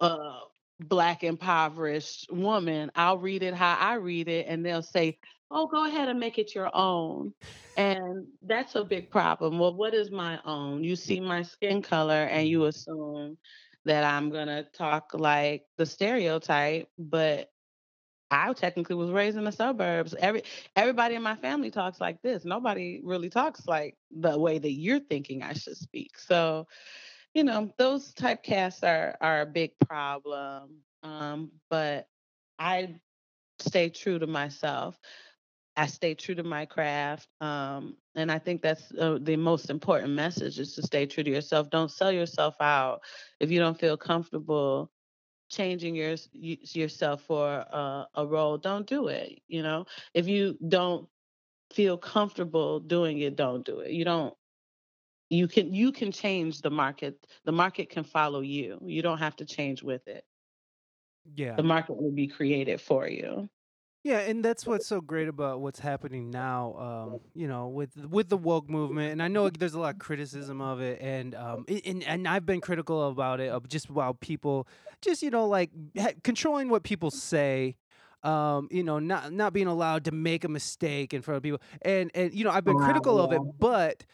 uh black impoverished woman i'll read it how i read it and they'll say oh go ahead and make it your own. And that's a big problem. Well what is my own? You see my skin color and you assume that i'm going to talk like the stereotype but i technically was raised in the suburbs every everybody in my family talks like this nobody really talks like the way that you're thinking i should speak so you know, those typecasts are are a big problem. Um, but I stay true to myself. I stay true to my craft. Um, and I think that's uh, the most important message is to stay true to yourself. Don't sell yourself out if you don't feel comfortable changing your yourself for a, a role. Don't do it. You know, if you don't feel comfortable doing it, don't do it. You don't you can you can change the market the market can follow you you don't have to change with it Yeah. the market will be created for you Yeah, and that's what's so great about what's happening now. Um, you know, with with the woke movement, and I know there's a lot of criticism of it, and um, and and I've been critical about it, of just about people, just you know, like ha- controlling what people say. Um, you know, not not being allowed to make a mistake in front of people, and and you know, I've been critical of it, but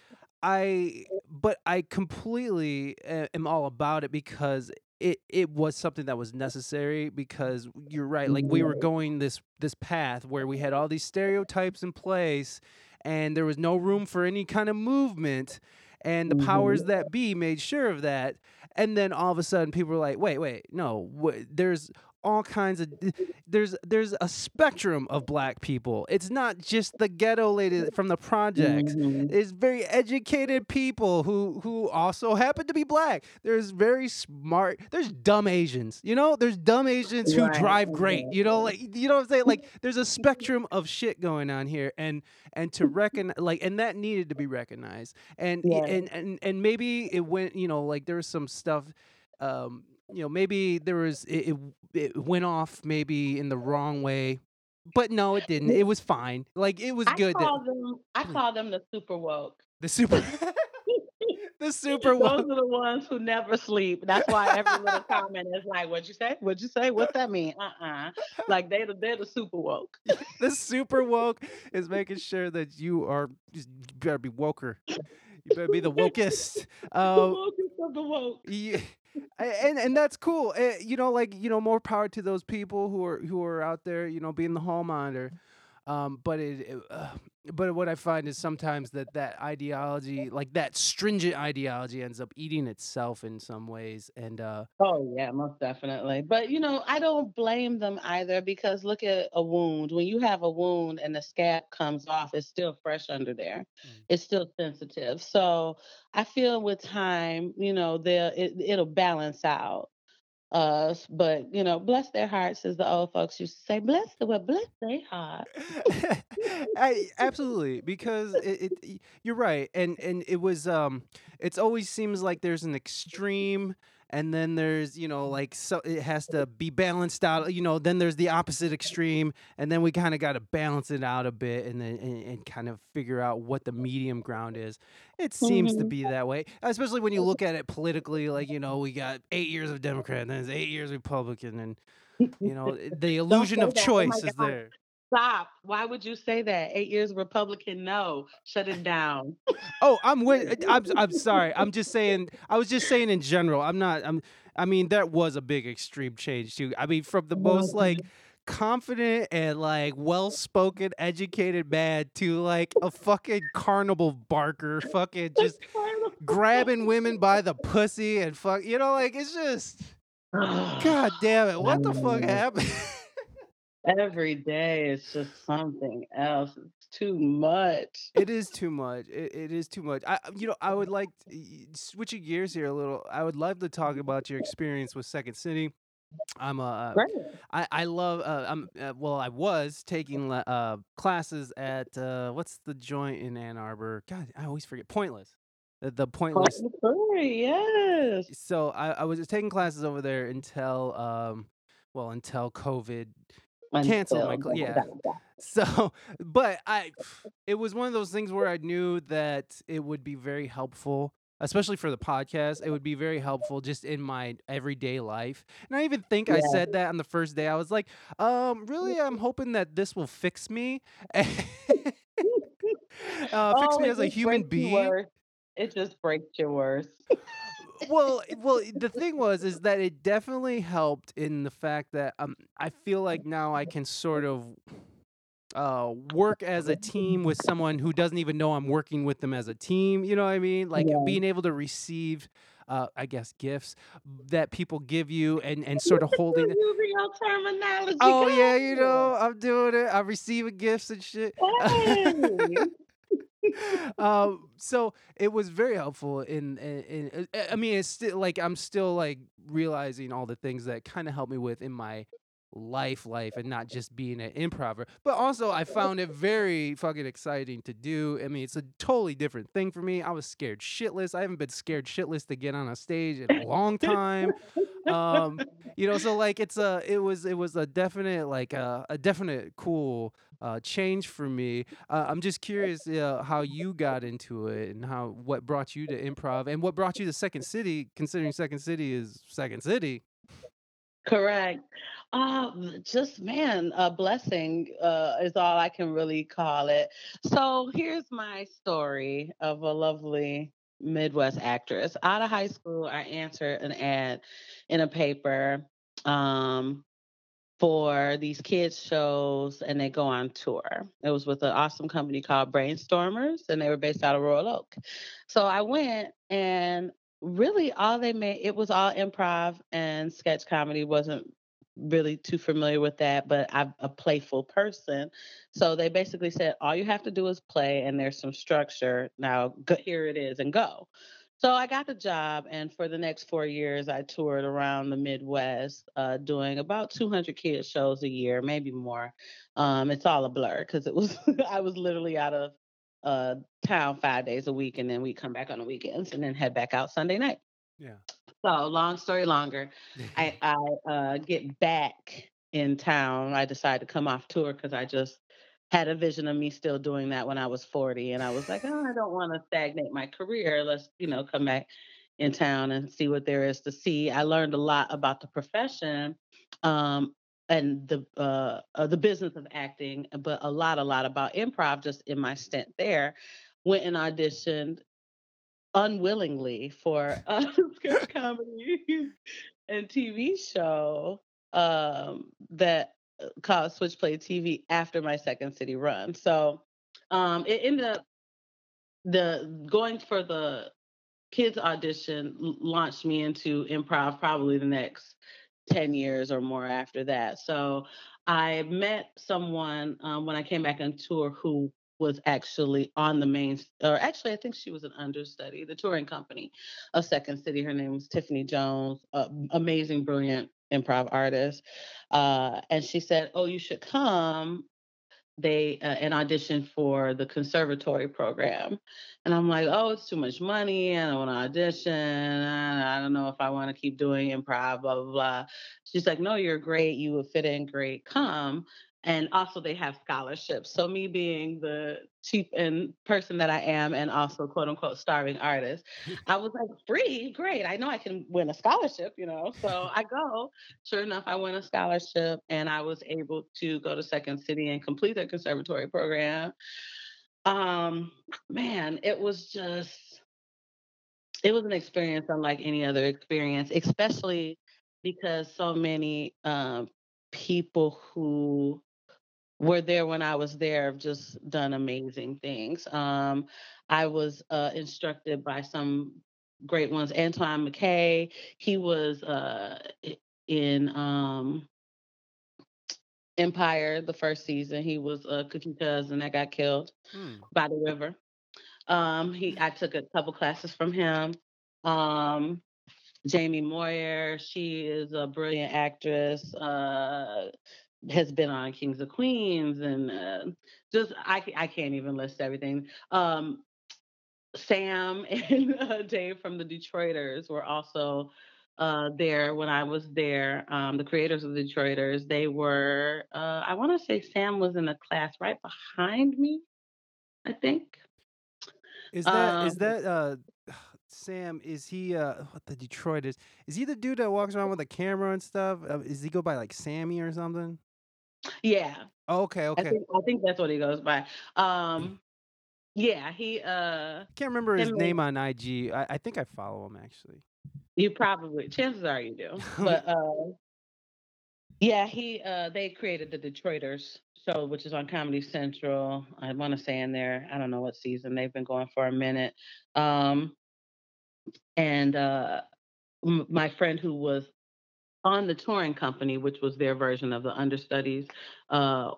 I but I completely am all about it because it it was something that was necessary because you're right like we were going this this path where we had all these stereotypes in place and there was no room for any kind of movement and the powers Mhm. that be made sure of that and then all of a sudden people were like wait wait no wh- there's all kinds of there's there's a spectrum of black people. It's not just the ghetto lady from the projects. Mhm. It's very educated people who who also happen to be black. There's very smart. There's dumb Asians. You know, there's dumb Asians who Right, drive great. You know, like you know what I'm saying. Like there's a spectrum of shit going on here, and and to reckon like and that needed to be recognized. And Yeah. and and and maybe it went. You know, like there was some stuff. Um, you know, maybe there was it, it, it went off maybe in the wrong way. But no, it didn't. It was fine. Like it was I good. That, call them. I call them the super woke. the super, the super Those woke. are the ones who never sleep. That's why every little comment is like, "What'd you say? What'd you say? What's that mean?" Uh uh Like they the they're the super woke. the super woke is making sure that you are you better be woker. You better be the wokest. the wokest of the woke. yeah, and and that's cool. Uh, you know, like you know, more power to those people who are who are out there. You know, being the hall monitor. Um, but it, uh, but what I find is sometimes that that ideology, like that stringent ideology, ends up eating itself in some ways. And uh, Oh yeah, most definitely. But you know, I don't blame them either because look at a wound. When you have a wound and the scab comes off, it's still fresh under there. Mm. It's still sensitive. So I feel with time, you know, they'll it, it'll balance out. Uh, but you know, bless their hearts, as the old folks used to say. Bless the well, bless their heart. I, absolutely because it, it you're right and and it was um it's always seems like there's an extreme and then there's you know like so it has to be balanced out you know then there's the opposite extreme and then we kind of got to balance it out a bit and then and, and kind of figure out what the medium ground is it seems to Mhm. be that way especially when you look at it politically like you know we got eight years of democrat and then there's eight years republican and you know the illusion of. Oh choice is God. there Stop. Why would you say that? Eight years Republican, no. Shut it down. Oh, I'm with. Uh, I'm. I'm sorry. I'm just saying. I was just saying in general. I'm not. I'm. I mean, that was a big extreme change too. I mean, from the most like confident and like well-spoken, educated man to like a fucking carnival barker, fucking just grabbing women by the pussy and fuck. You know, like it's just. God damn it! What the fuck happened? Every day it's just something else. It's too much. It is too much. It, it is too much. I, you know, I would like to, switching gears here a little. I would love to talk about your experience with Second City. I'm a, Great. I, I love. Uh, I'm uh, well. I was taking uh, classes at uh, what's the joint in Ann Arbor? God, I always forget. Pointless. The, the pointless. Yes. So I, I was taking classes over there until um, well, until COVID Canceled my Until- cl- yeah. So, but I, it was one of those things where I knew that it would be very helpful, especially for the podcast. It would be very helpful just in my everyday life. And I even think I said that on the first day. I was like, um, really, I'm hoping that this will fix me. uh, fix Oh, me as a human being. It just breaks your worse. Well, well, the thing was is that it definitely helped in the fact that um, I feel like now I can sort of uh, work as a team with someone who doesn't even know I'm working with them as a team. You know what I mean? Like Yeah. being able to receive, uh, I guess, gifts that people give you and and sort of holding. You're using your terminology. Oh yeah, you know, I'm doing it. I'm receiving gifts and shit. Hey. um, so it was very helpful in, in, in uh, I mean, it's still like I'm still like realizing all the things that kind of helped me with in my life, life, and not just being an improver. But also, I found it very fucking exciting to do. I mean, it's a totally different thing for me. I was scared shitless. I haven't been scared shitless to get on a stage in a long time. um, you know, so like it's a, it was, it was a definite like uh, a definite cool uh, change for me. Uh, I'm just curious uh, how you got into it and how what brought you to improv and what brought you to Second City, considering Second City is Second City. Correct. Um, just man, a blessing uh, is all I can really call it. So here's my story of a lovely Midwest actress. Out of high school, I answered an ad in a paper um, for these kids shows, and they go on tour. It was with an awesome company called Brainstormers, and they were based out of Royal Oak. So I went, and really all they made it was all improv and sketch comedy wasn't really too familiar with that, but I'm a playful person. So they basically said, all you have to do is play, and there's some structure. Now, go, here it is, and go. So I got the job, and for the next four years, I toured around the Midwest, uh, doing about 200 kids shows a year, maybe more. Um, it's all a blur because it was I was literally out of uh, town five days a week, and then we'd come back on the weekends, and then head back out Sunday night. Yeah. So long story longer, I I uh, get back in town. I decided to come off tour because I just had a vision of me still doing that when I was 40, and I was like, oh, I don't want to stagnate my career. Let's you know come back in town and see what there is to see. I learned a lot about the profession. Um, and the uh, uh, the business of acting, but a lot, a lot about improv just in my stint there. Went and auditioned unwillingly for a sketch comedy and TV show um, that called Switchplay TV after my Second City run. So um, it ended up the going for the kids audition launched me into improv probably the next 10 years or more after that. So I met someone um, when I came back on tour who was actually on the main, or actually, I think she was an understudy, the touring company of Second City. Her name was Tiffany Jones, uh, amazing, brilliant improv artist. Uh, and she said, Oh, you should come they uh, an audition for the conservatory program and i'm like oh it's too much money i don't want to audition I, I don't know if i want to keep doing improv blah blah blah she's like no you're great you would fit in great come and also they have scholarships. So me being the cheap and person that I am, and also quote unquote starving artist, I was like, free, great. I know I can win a scholarship, you know. So I go. Sure enough, I win a scholarship, and I was able to go to Second City and complete the conservatory program. Um, man, it was just, it was an experience unlike any other experience, especially because so many um, people who were there when I was there have just done amazing things. Um, I was uh, instructed by some great ones. Antoine McKay, he was uh, in um, Empire the first season. He was a cookie cousin that got killed hmm. by the river. Um, he, I took a couple classes from him. Um, Jamie Moyer, she is a brilliant actress. Uh, has been on Kings of Queens and uh, just I I can't even list everything. Um, Sam and uh, Dave from the Detroiters were also uh, there when I was there. Um, the creators of the Detroiters, they were. Uh, I want to say Sam was in a class right behind me. I think. Is that um, is that uh, Sam? Is he uh, what the Detroiters? Is he the dude that walks around with a camera and stuff? Uh, is he go by like Sammy or something? Yeah. Okay, I okay. think I think that's what he goes by. Um yeah, he uh Can't remember his name on IG. I, I think I follow him actually. you probably chances are you do. But uh yeah, he uh they created the Detroiters show, which is on Comedy Central. I want to say in there, I don't know what season they've been going for a minute. Um and uh m- my friend who was on the touring company, which was their version of the understudies, uh,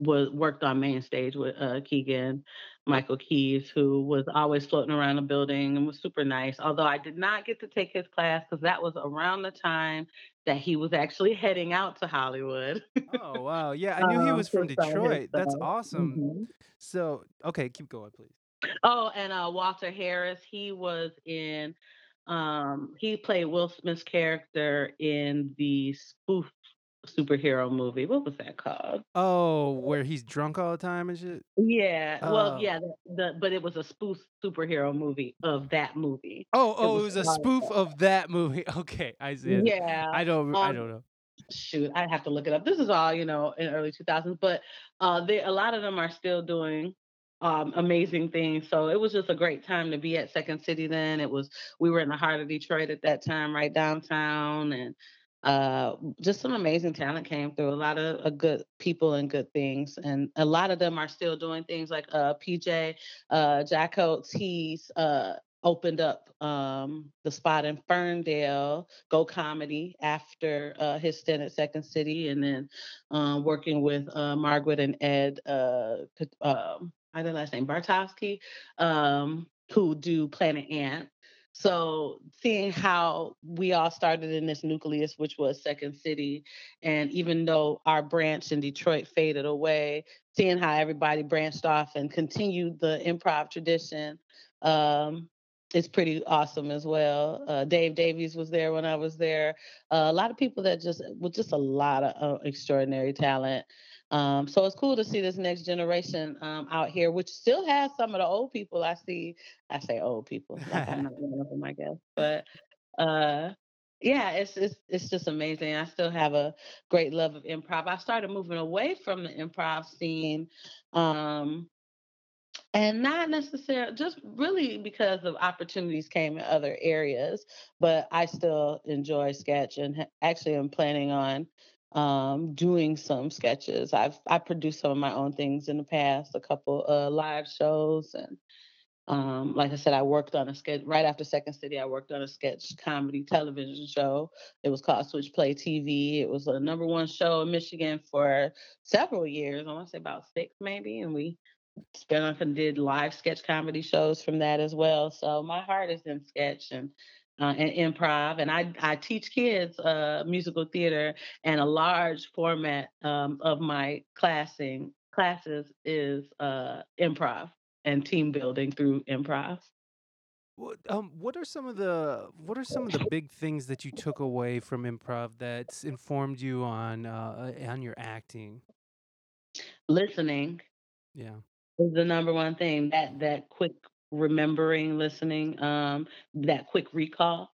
was worked on main stage with uh, Keegan Michael Keys, who was always floating around the building and was super nice. Although I did not get to take his class because that was around the time that he was actually heading out to Hollywood. oh wow, yeah, I knew he um, was from Detroit. That's awesome. Mm-hmm. So okay, keep going, please. Oh, and uh, Walter Harris, he was in um, he played Will Smith's character in the spoof superhero movie. What was that called? Oh, where he's drunk all the time and shit. Yeah. Well, oh. yeah. The, the, but it was a spoof superhero movie of that movie. Oh, oh, it was, it was a spoof of that movie. Okay, I see. Yeah. I don't. Um, I don't know. Shoot, I have to look it up. This is all you know in early 2000s, but uh, they, a lot of them are still doing um, amazing things. So it was just a great time to be at Second City then. It was, we were in the heart of Detroit at that time, right downtown. And uh, just some amazing talent came through. A lot of uh, good people and good things. And a lot of them are still doing things like uh, PJ, uh, Jacokes, he's uh, opened up um, the spot in Ferndale, Go Comedy, after uh, his stint at Second City, and then um, working with Margaret and Ed, I don't last name, Bartowski, um, who do Planet Ant. So seeing how we all started in this nucleus, which was Second City, and even though our branch in Detroit faded away, seeing how everybody branched off and continued the improv tradition um, is pretty awesome as well. Uh, Dave Davies was there when I was there. Uh, a lot of people that just with just a lot of uh, extraordinary talent. Um, so it's cool to see this next generation um, out here, which still has some of the old people I see. I say old people, like I'm not one of them, I guess. But uh, yeah, it's it's it's just amazing. I still have a great love of improv. I started moving away from the improv scene. Um, and not necessarily just really because of opportunities came in other areas but i still enjoy sketch and actually i'm planning on um, doing some sketches. I've I produced some of my own things in the past, a couple uh, live shows, and um, like I said, I worked on a sketch right after Second City. I worked on a sketch comedy television show. It was called Switch Play TV. It was a number one show in Michigan for several years. I want to say about six maybe, and we spent off and did live sketch comedy shows from that as well. So my heart is in sketch and uh, and improv. And I, I teach kids uh, musical theater, and a large format um, of my classing classes is uh, improv and team building through improv. What, um, what are some of the what are some of the big things that you took away from improv that's informed you on uh, on your acting? Listening. Yeah. Is the number one thing that that quick remembering, listening, um, that quick recall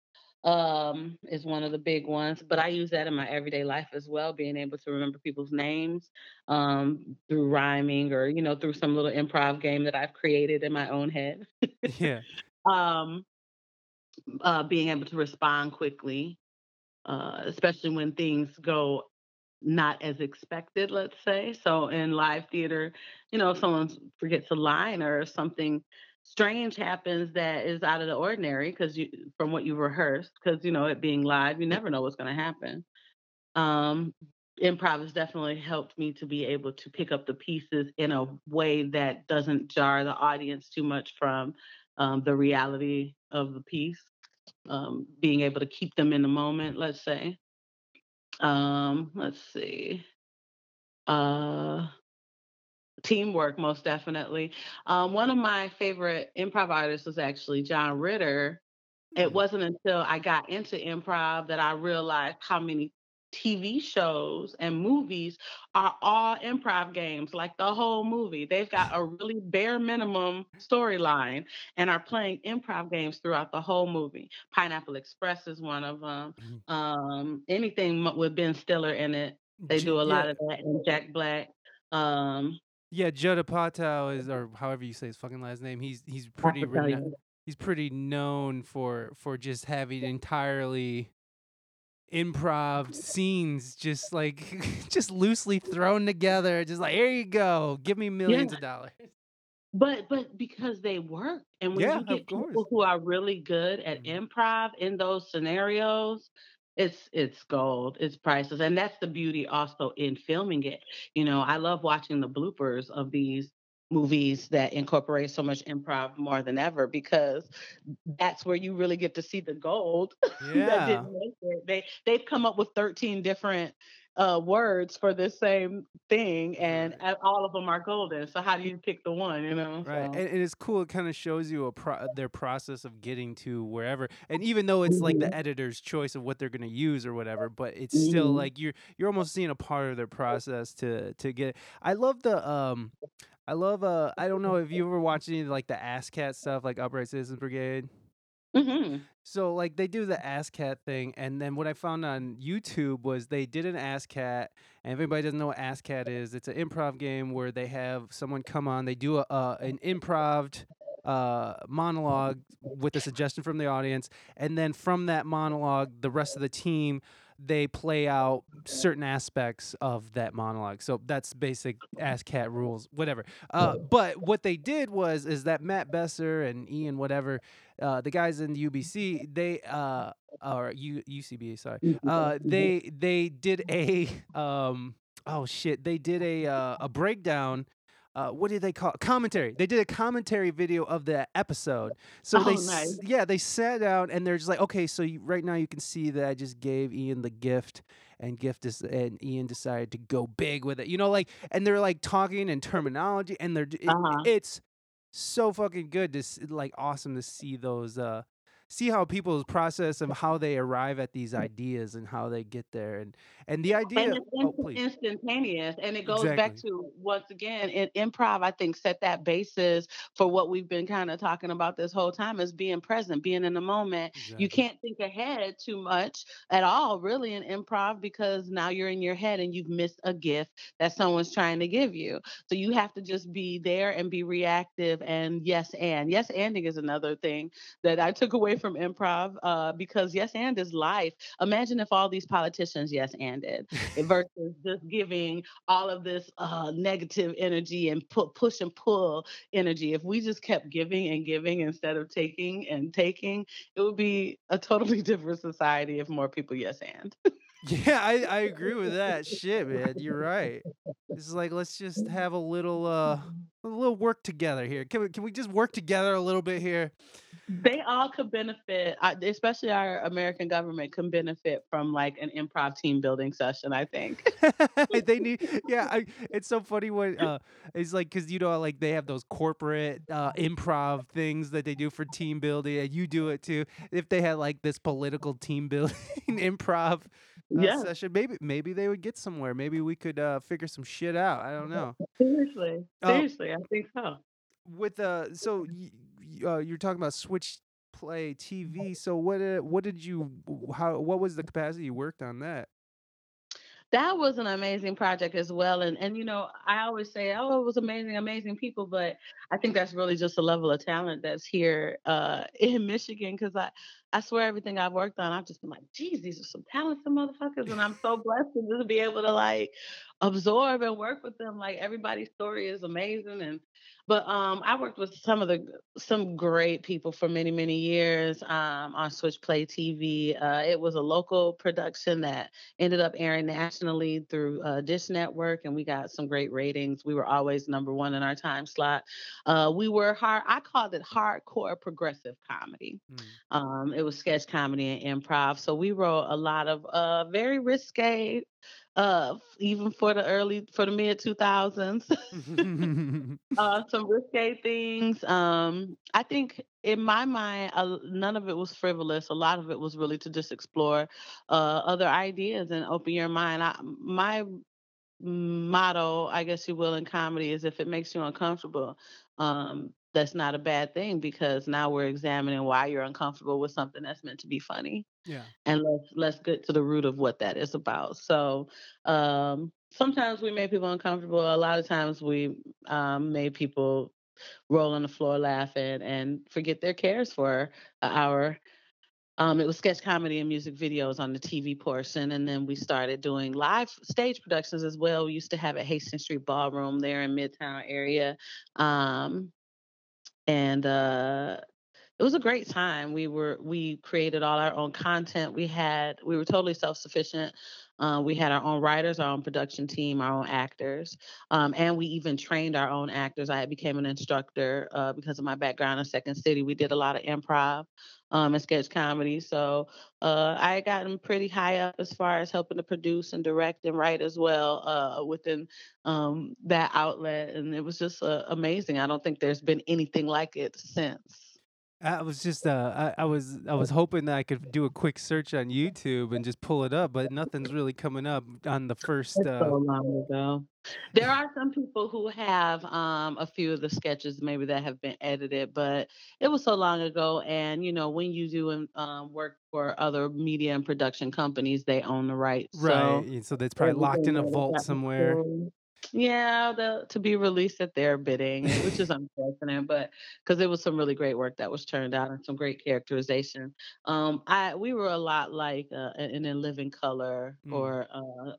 um, is one of the big ones. But I use that in my everyday life as well, being able to remember people's names um, through rhyming or, you know, through some little improv game that I've created in my own head. yeah. Um, uh, being able to respond quickly, uh, especially when things go not as expected, let's say. So in live theater, you know, if someone forgets a line or something strange happens that is out of the ordinary because you from what you rehearsed because you know it being live you never know what's going to happen. Um improv has definitely helped me to be able to pick up the pieces in a way that doesn't jar the audience too much from um, the reality of the piece um, being able to keep them in the moment let's say. Um let's see. Uh teamwork most definitely. Um, one of my favorite improv artists was actually john ritter. It hmm. wasn't until i got into improv that i realized how many tv shows and movies are all improv games like the whole movie. They've got a really bare minimum storyline and are playing improv games throughout the whole movie. Pineapple express is one of them mm-hmm. um, anything with ben stiller in it. They do a lot yeah. of that and jack black. Um, yeah, Judd Apatow is, or however you say his fucking last name. He's he's pretty reno- he's pretty known for for just having entirely improv scenes, just like just loosely thrown together. Just like here you go, give me millions yeah. of dollars. But but because they work, and when yeah, you get people who are really good at mm-hmm. improv in those scenarios, it's it's gold it's priceless and that's the beauty also in filming it you know i love watching the bloopers of these movies that incorporate so much improv more than ever because that's where you really get to see the gold yeah. they they've come up with 13 different uh, words for the same thing, and all of them are golden. So how do you pick the one? You know, right? So. And, and, it's cool. It kind of shows you a pro- their process of getting to wherever. And even though it's mm-hmm. like the mm-hmm. editor's choice of what they're going to use or whatever, but it's mm-hmm. still like you're you're almost seeing a part of their process to to get. I love the um. I love uh I don't know if you ever watched any of like the ASSSSCAT stuff like Upright Citizens Brigade. Mm-hmm. So like they do the ASSSSCAT thing, and then what I found on YouTube was they did an ASSSSCAT. And if anybody doesn't know what ASSSSCAT is, it's an improv game where they have someone come on, they do a an improv uh, monologue with a suggestion from the audience, and then from that monologue, the rest of the team they play out certain aspects of that monologue. So that's basic ASSSSCAT rules, whatever. Uh, but what they did was is that Matt Besser and Ian whatever, uh, the guys in the UBC, they uh, or U- UCB, sorry, uh, they they did a um, oh shit, they did a uh, a breakdown uh, what did they call it? commentary? They did a commentary video of the episode. So Oh, they, nice. yeah, they sat down and they're just like, okay, so you, right now you can see that I just gave Ian the gift, and gift is, and Ian decided to go big with it. You know, like, and they're like talking in terminology, and they're it- Uh-huh. it's so fucking good to like awesome to see those uh see how people's process of how they arrive at these mm. ideas and how they get there and and the idea and it's oh instantaneous and it goes back to once again in improv i think set that basis for what we've been kind of talking about this whole time is being present being in the moment. You can't think ahead too much at all really in improv because now you're in your head and you've missed a gift that someone's trying to give you. So you have to just be there and be reactive and yes and. Yes anding is another thing that i took away from improv uh, because yes and is life imagine if all these politicians yes anded versus just giving all of this uh, negative energy and pu- push and pull energy. If we just kept giving and giving instead of taking and taking, it would be a totally different society if more people yes and. Yeah, I, I agree with that. Shit, man, you're right. It's like let's just have a little uh a little work together here. Can we can we just work together a little bit here? They all could benefit, especially our American government can benefit from like an improv team building session, I think. they need yeah, I, it's so funny when uh it's like cuz you know like they have those corporate uh improv things that they do for team building and you do it too. If they had like this political team building improv yeah, session, maybe maybe they would get somewhere. Maybe we could uh figure some shit out. I don't know. seriously. Uh, Seriously, I think so. with uh so y- y- uh, you're talking about switch play tv so what uh, what did you how what was the capacity you worked on that that was an amazing project as well and and you know i always say oh it was amazing amazing people but i think that's really just a level of talent that's here uh in michigan because i i swear everything i've worked on i've just been like geez these are some talented motherfuckers and i'm so blessed to just be able to like absorb and work with them like everybody's story is amazing and but um i worked with some of the some great people for many many years um on switch play tv uh it was a local production that ended up airing nationally through uh, Dish Network, and we got some great ratings. We were always number one in our time slot. Uh, we were hard. I called it hardcore progressive comedy. Mm. Um, it was sketch comedy and improv. So we wrote a lot of uh, very risque, uh, even for the early for the mid two thousands. uh, some risque things. Um, I think in my mind, uh, none of it was frivolous. A lot of it was really to just explore uh, other ideas and open your mind. I, my motto, I guess you will, in comedy is if it makes you uncomfortable, um, that's not a bad thing because now we're examining why you're uncomfortable with something that's meant to be funny yeah and let's let's get to the root of what that is about. So um, sometimes we make people uncomfortable. A lot of times we um, made people roll on the floor laughing and forget their cares for an hour. Um, it was sketch comedy and music videos on the TV portion, and then we started doing live stage productions as well. We used to have at Hastings Street Ballroom there in Midtown area, um, and uh, it was a great time. We were we created all our own content. We had we were totally self sufficient. Uh, we had our own writers, our own production team, our own actors, um, and we even trained our own actors. I became an instructor uh, because of my background in Second City. We did a lot of improv um, and sketch comedy, so uh, I had gotten pretty high up as far as helping to produce and direct and write as well uh, within um, that outlet, and it was just uh, amazing. I don't think there's been anything like it since. I was just uh I, I was I was hoping that I could do a quick search on YouTube and just pull it up, but nothing's really coming up on the first uh so long ago. There are some people who have um, a few of the sketches maybe that have been edited, but it was so long ago. And you know, when you do um, work for other media and production companies, they own the rights. right. So So that's probably locked in a vault somewhere. Yeah, the to be released at their bidding, which is unfortunate, but because it was some really great work that was turned out and some great characterization. Um, I we were a lot like, uh, in in In Living Color Mm. or, uh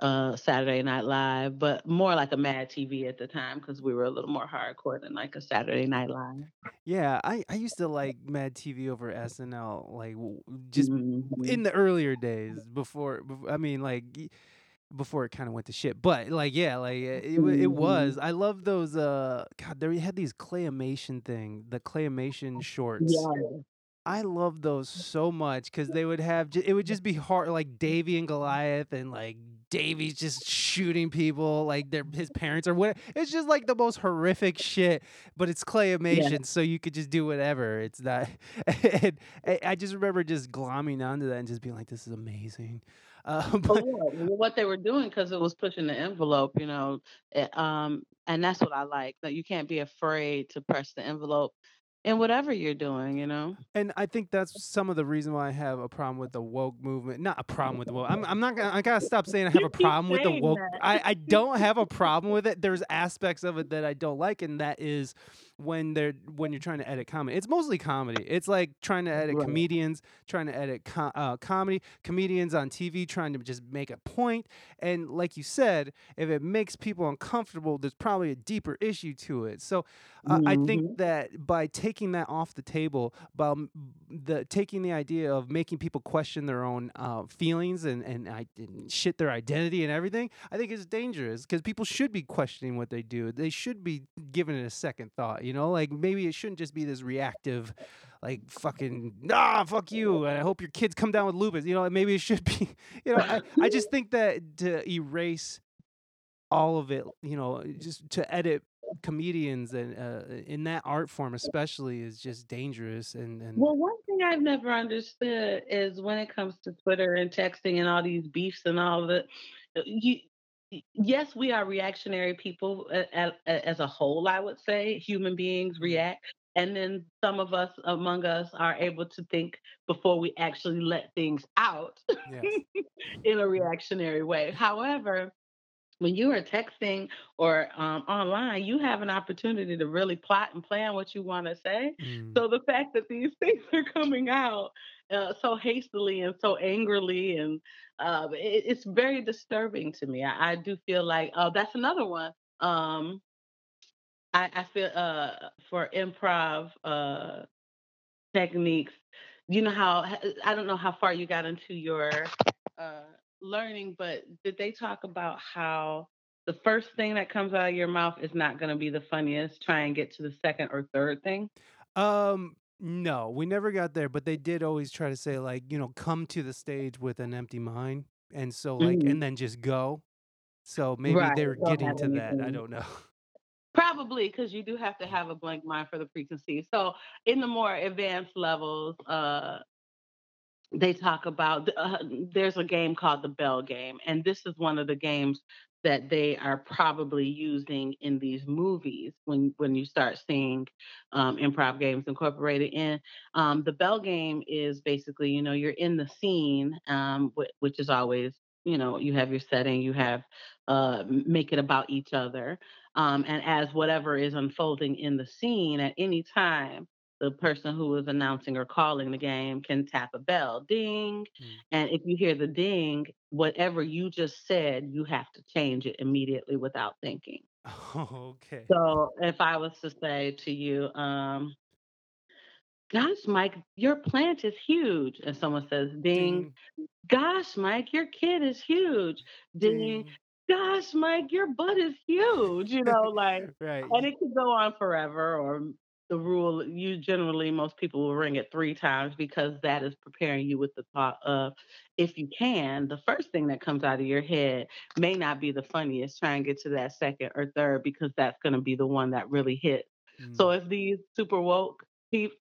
uh, Saturday Night Live, but more like a Mad TV at the time because we were a little more hardcore than like a Saturday Night Live. Yeah, I I used to like Mad TV over SNL, like, w just in Mhm. the earlier days before bef I mean, like, y before it kinda went to shit, but, like, yeah, like, it wa it was. Mhm. I love those, uh God, they had these claymation thing, the claymation shorts. Yeah. I love those so much because they would have it would just be hard like Davey and Goliath and, like, Davey's just shooting people, like, their his parents or what it's just, like, the most horrific shit, but it's Yeah. claymation, so you could just do whatever. It's not and I I just remember just glomming onto that and just being like, "This is amazing." Uh, Oh, but yeah, what they were doing because it was pushing the envelope, you know, eh, um, and that's what I like, that you can't be afraid to press the envelope in whatever you're doing, you know? And I think that's some of the reason why I have a problem with the woke movement not a problem with the woke I'm I'm not gonna I gotta stop saying I have a problem with the woke I I don't have a problem with it, there's aspects of it that I don't like, and that is when they're when you're trying to edit comedy. It's mostly comedy. It's like trying to edit Right. comedians, trying to edit uh, comedy, comedians on TV trying to just make a point. and like you said, if it makes people uncomfortable, there's probably a deeper issue to it. So, uh, I think Mhm. that by taking that off the table, by the taking the idea of making people question their own, uh, feelings and and I and shit their identity and everything, I think it's dangerous 'cause people should be questioning what they do. They should be giving it a second thought, you know? Like, maybe it shouldn't just be this reactive, like, fucking, "Nah, fuck you, and I hope your kids come down with lupus," you know? Maybe it should be you know, I I just think that to erase all of it, you know, just to edit comedians and, uh, in that art form especially is just dangerous and and Well, one thing I've never understood is when it comes to Twitter and texting and all these beefs and all it, uh, you yes, we are reactionary people as a whole, I would say, human beings Mhm. react, and then some of us among us are able to think before we actually let things out Yes. in a reactionary way. However, when you are texting or, um, online, you have an opportunity to really plot and plan what you wanna say. Mm. So the fact that these things are coming out, uh, so hastily and so angrily and, uh, it it's very disturbing to me. I I do feel like oh, that's another one. Um I I feel, uh, for improv, uh, techniques, you know how I don't know how far you got into your, uh, learning, but did they talk about how the first thing that comes out of your mouth is not gonna be the funniest, try and get to the 2nd or 3rd thing? Um, no, we never got there, but they did always try to say, like, you know, "Come to the stage with an empty mind," and so, like Mhm. and then just go. So maybe Right, they're don't getting to that, I don't know. Probably because you do have to have a blank mind for the preconceived. So, in the more advanced levels, uh they talk about uh, there's a game called the Bell Game, and this is one of the games that they are probably using in these movies when when you start seeing, um, improv games incorporated in. Um, the Bell Game is basically, you know, you're in the scene, um, whi which is always, you know, you have your setting, you have, uh, make it about each other, um, and as whatever is unfolding in the scene at any time, the person who is announcing or calling the game can tap a bell, "Ding," Mm. and if you hear the ding, whatever you just said, you have to change it immediately without thinking. Oh, okay. So, if I was to say to you, um "Gosh, Mike, your plant is huge," and someone says, "Ding." Ding. "Gosh, Mike, your kid is huge." "Ding." Ding. "Gosh, Mike, your butt is huge," you know, like Right, and it could go on forever or the rule you generally most people will ring it 3 times because that is preparing you with the thought of, if you can, the first thing that comes out of your head may not be the funniest, try and get to that 2nd or 3rd because that's gonna be the one that really hits. So, Mm. if these super woke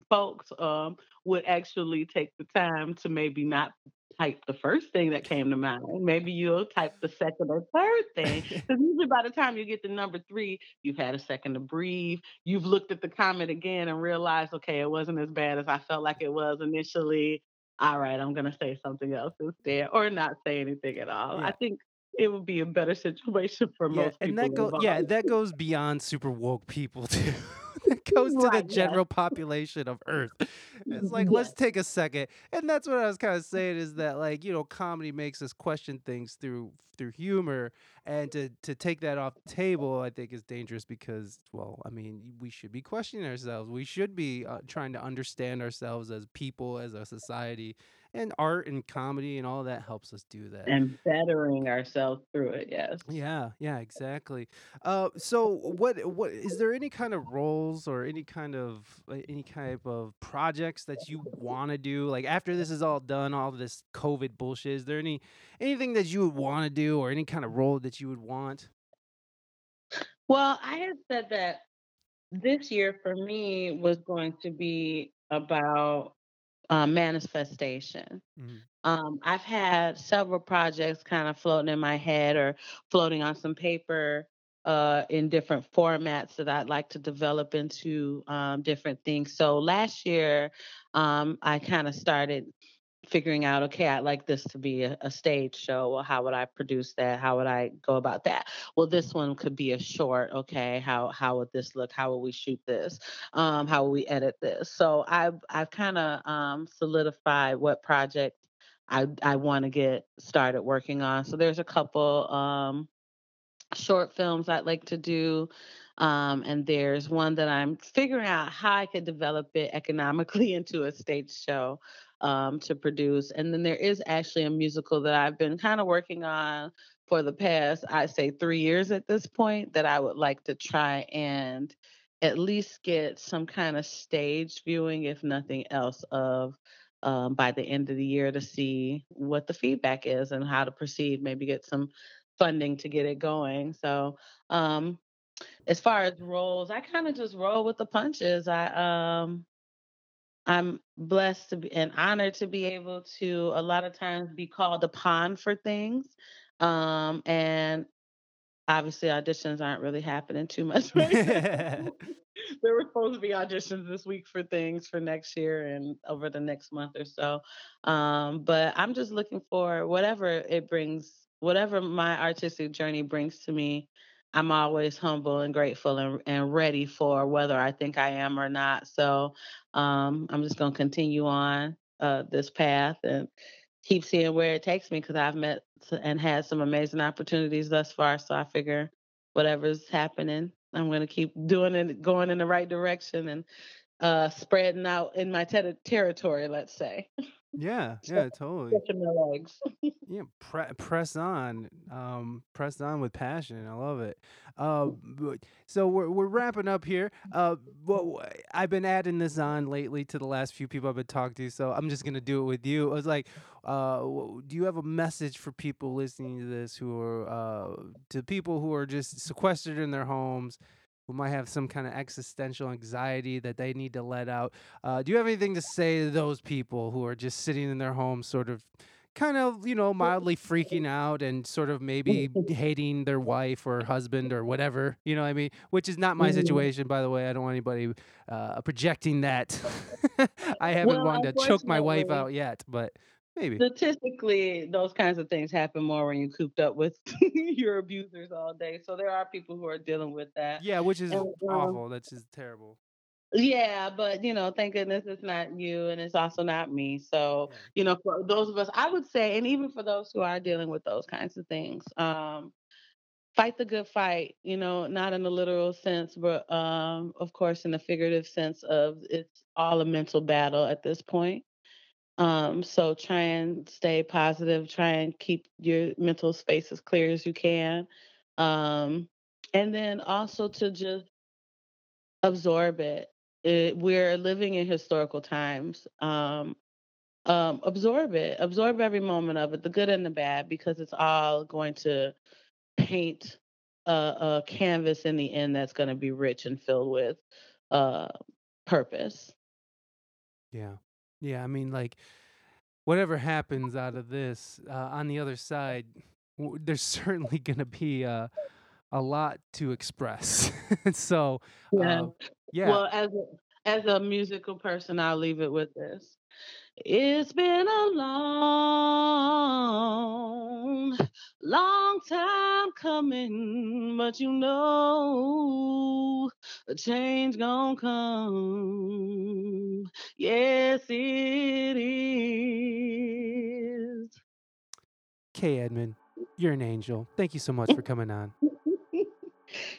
folks, um, would actually take the time to maybe not type the first thing that came to mind, maybe you'll type the 2nd or 3rd thing, 'cause usually by the time you get to number 3, you've had a second to breathe, you've looked at the comment again and realized, "Okay, it wasn't as bad as I felt like it was initially. Alright, I'm gonna say something else instead," or not say anything at all. I think it would be a better situation for Yeah, most and people that go yeah, that goes beyond super woke people too. That goes to the Right, general population of Earth. It's like Yes. let's take a second, and that's what I was kind of saying is that like you know comedy makes us question things through through humor, and to to take that off the table I think is dangerous because well I mean we should be questioning ourselves. We should be uh, trying to understand ourselves as people, as a society, and art and comedy and all that helps us do that. And bettering ourselves through it, yes. Yeah, yeah, exactly. Uh, so what what is there any kind of roles or any kind of uh, any type of projects that you want to do? Like after this is all done, all this COVID bullshit, is there any anything that you would want to do or any kind of role that you would want? Well, I had said that this year for me was going to be about uh, manifestation. Mhm. Um, I've had several projects kind of floating in my head or floating on some paper uh, in different formats that I'd like to develop into um, different things. So last year, um, I kind of started figuring out, okay, I'd like this to be a, a stage show. Well, how would I produce that? How would I go about that? Well, this one could be a short. Okay, how how would this look? How would we shoot this? Um, how will we edit this? So I've I've kind of um, solidified what project I I want to get started working on. So there's a couple um, short films I'd like to do. Um, and there's one that I'm figuring out how I could develop it economically into a stage show um, to produce. And then there is actually a musical that I've been kind of working on for the past, I'd say, three years at this point that I would like to try and at least get some kind of stage viewing, if nothing else, of um, by the end of the year to see what the feedback is and how to proceed. Maybe get some funding to get it going. So, um, as far as roles, I kind of just roll with the punches. I um, I'm blessed to be and honored to be able to a lot of times be called upon for things. Um, and obviously auditions aren't really happening too much right now. there were supposed to be auditions this week for things for next year and over the next month or so. Um, but I'm just looking for whatever it brings, whatever my artistic journey brings to me. I'm always humble and grateful and, and ready for whether I think I am or not. So um, I'm just going to continue on uh, this path and keep seeing where it takes me because I've met and had some amazing opportunities thus far. So I figure whatever's happening, I'm going to keep doing it, going in the right direction and uh, spreading out in my ter- territory, let's say. Yeah, yeah, totally. stretching my legs. Yeah, pre- press on, um, press on with passion. I love it. Uh, so we're we're wrapping up here. Uh, well, I've been adding this on lately to the last few people I've been talking to, so I'm just gonna do it with you. I was like, uh, do you have a message for people listening to this who are uh, to people who are just sequestered in their homes? Who might have some kind of existential anxiety that they need to let out. Uh, do you have anything to say to those people who are just sitting in their homes, sort of kind of, you know, mildly freaking out and sort of maybe hating their wife or husband or whatever, you know what I mean? Which is not my Mhm. situation, by the way. I don't want anybody uh, projecting that. I haven't Well, wanted to choke my wife out yet, but maybe. statistically, those kinds of things happen more when you're cooped up with your abusers all day. So there are people who are dealing with that. Yeah, which is And um, awful. That's just terrible. Yeah, but you know, thank goodness it's not you and it's also not me. So, Yeah. you know, for those of us, I would say, and even for those who are dealing with those kinds of things, um, fight the good fight, you know, not in the literal sense, but um, of course in the figurative sense of it's all a mental battle at this point. Um, so try and stay positive, try and keep your mental space as clear as you can. Um, and then also to just absorb it. it we're living in historical times. Um, um, absorb it, absorb every moment of it, the good and the bad, because it's all going to paint a, a canvas in the end that's going to be rich and filled with uh, purpose. Yeah. Yeah. I mean, like, whatever happens out of this, uh, on the other side, w- there's certainly going to be uh, a lot to express. so, Yeah. uh, yeah. Well, as a, as a musical person, I'll leave it with this. It's been a long, long time coming, but you know a change gonna come. Yes, it is. Kay Edmond, you're an angel. Thank you so much for coming on.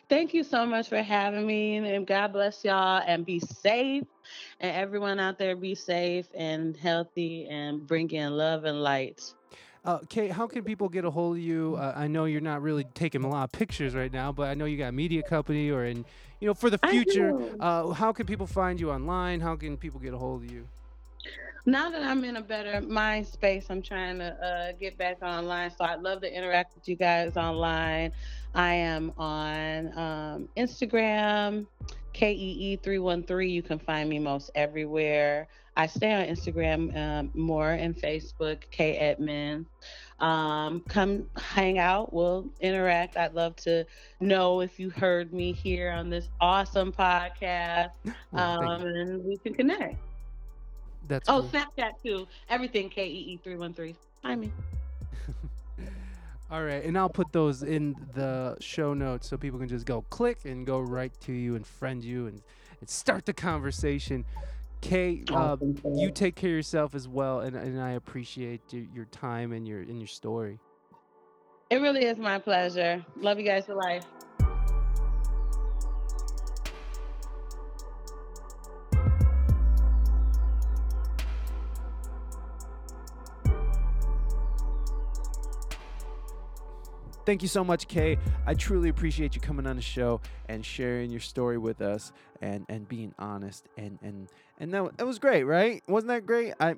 Thank you so much for having me, and God bless y'all, and be safe. And everyone out there, be safe and healthy, and bring in love and light. Uh, Kate, how can people get a hold of you? Uh, I know you're not really taking a lot of pictures right now, but I know you got a media company, or in you know for the future. Uh, how can people find you online? How can people get a hold of you? Now that I'm in a better mind space, I'm trying to uh, get back online. So I'd love to interact with you guys online. I am on um, Instagram, KEE313. You can find me most everywhere. I stay on Instagram um, more and Facebook, K Edmond. Um, come hang out. We'll interact. I'd love to know if you heard me here on this awesome podcast, um, and we can connect. That's oh, cool. Snapchat too. Everything K E E three one three. Find me. All right, and I'll put those in the show notes so people can just go click and go right to you and friend you and, and start the conversation. Kay, uh, you take care of yourself as well, and, and I appreciate your, your time and your and your story. It really is my pleasure. Love you guys for life. Thank you so much, Kay. I truly appreciate you coming on the show and sharing your story with us and and being honest and and and that, that was great, right? Wasn't that great? I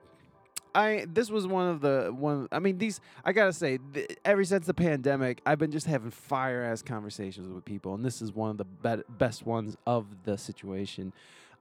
I this was one of the one. I mean, these I gotta say, th- ever since the pandemic, I've been just having fire ass conversations with people, and this is one of the be- best ones of the situation.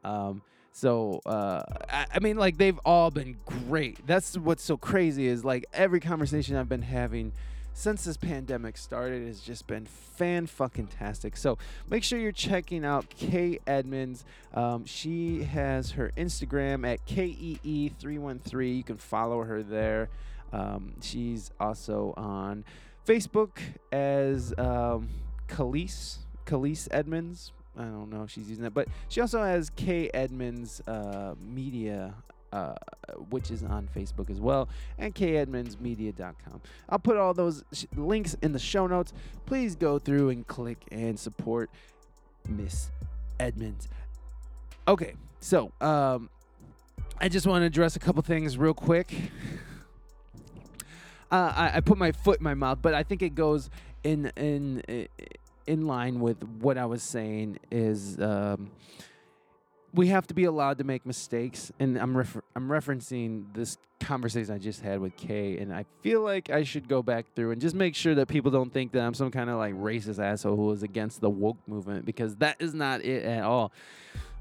Um, so uh, I, I mean, like they've all been great. That's what's so crazy is like every conversation I've been having since this pandemic started has just been fan fucking tastic. So make sure you're checking out Kay Edmonds. Um, she has her Instagram at KEE313. You can follow her there. Um, she's also on Facebook as um, Khalees, Khalees Edmonds. I don't know if she's using that, but she also has K Edmonds uh, Media uh, which is on Facebook as well, and kedmondsmedia.com. I'll put all those sh- links in the show notes. Please go through and click and support Miss Edmonds. Okay, so um, I just want to address a couple things real quick. Uh, I, I put my foot in my mouth, but I think it goes in in in line with what I was saying. Is um, we have to be allowed to make mistakes, and I'm refer- I'm referencing this conversation I just had with Kay, and I feel like I should go back through and just make sure that people don't think that I'm some kind of like racist asshole who is against the woke movement because that is not it at all.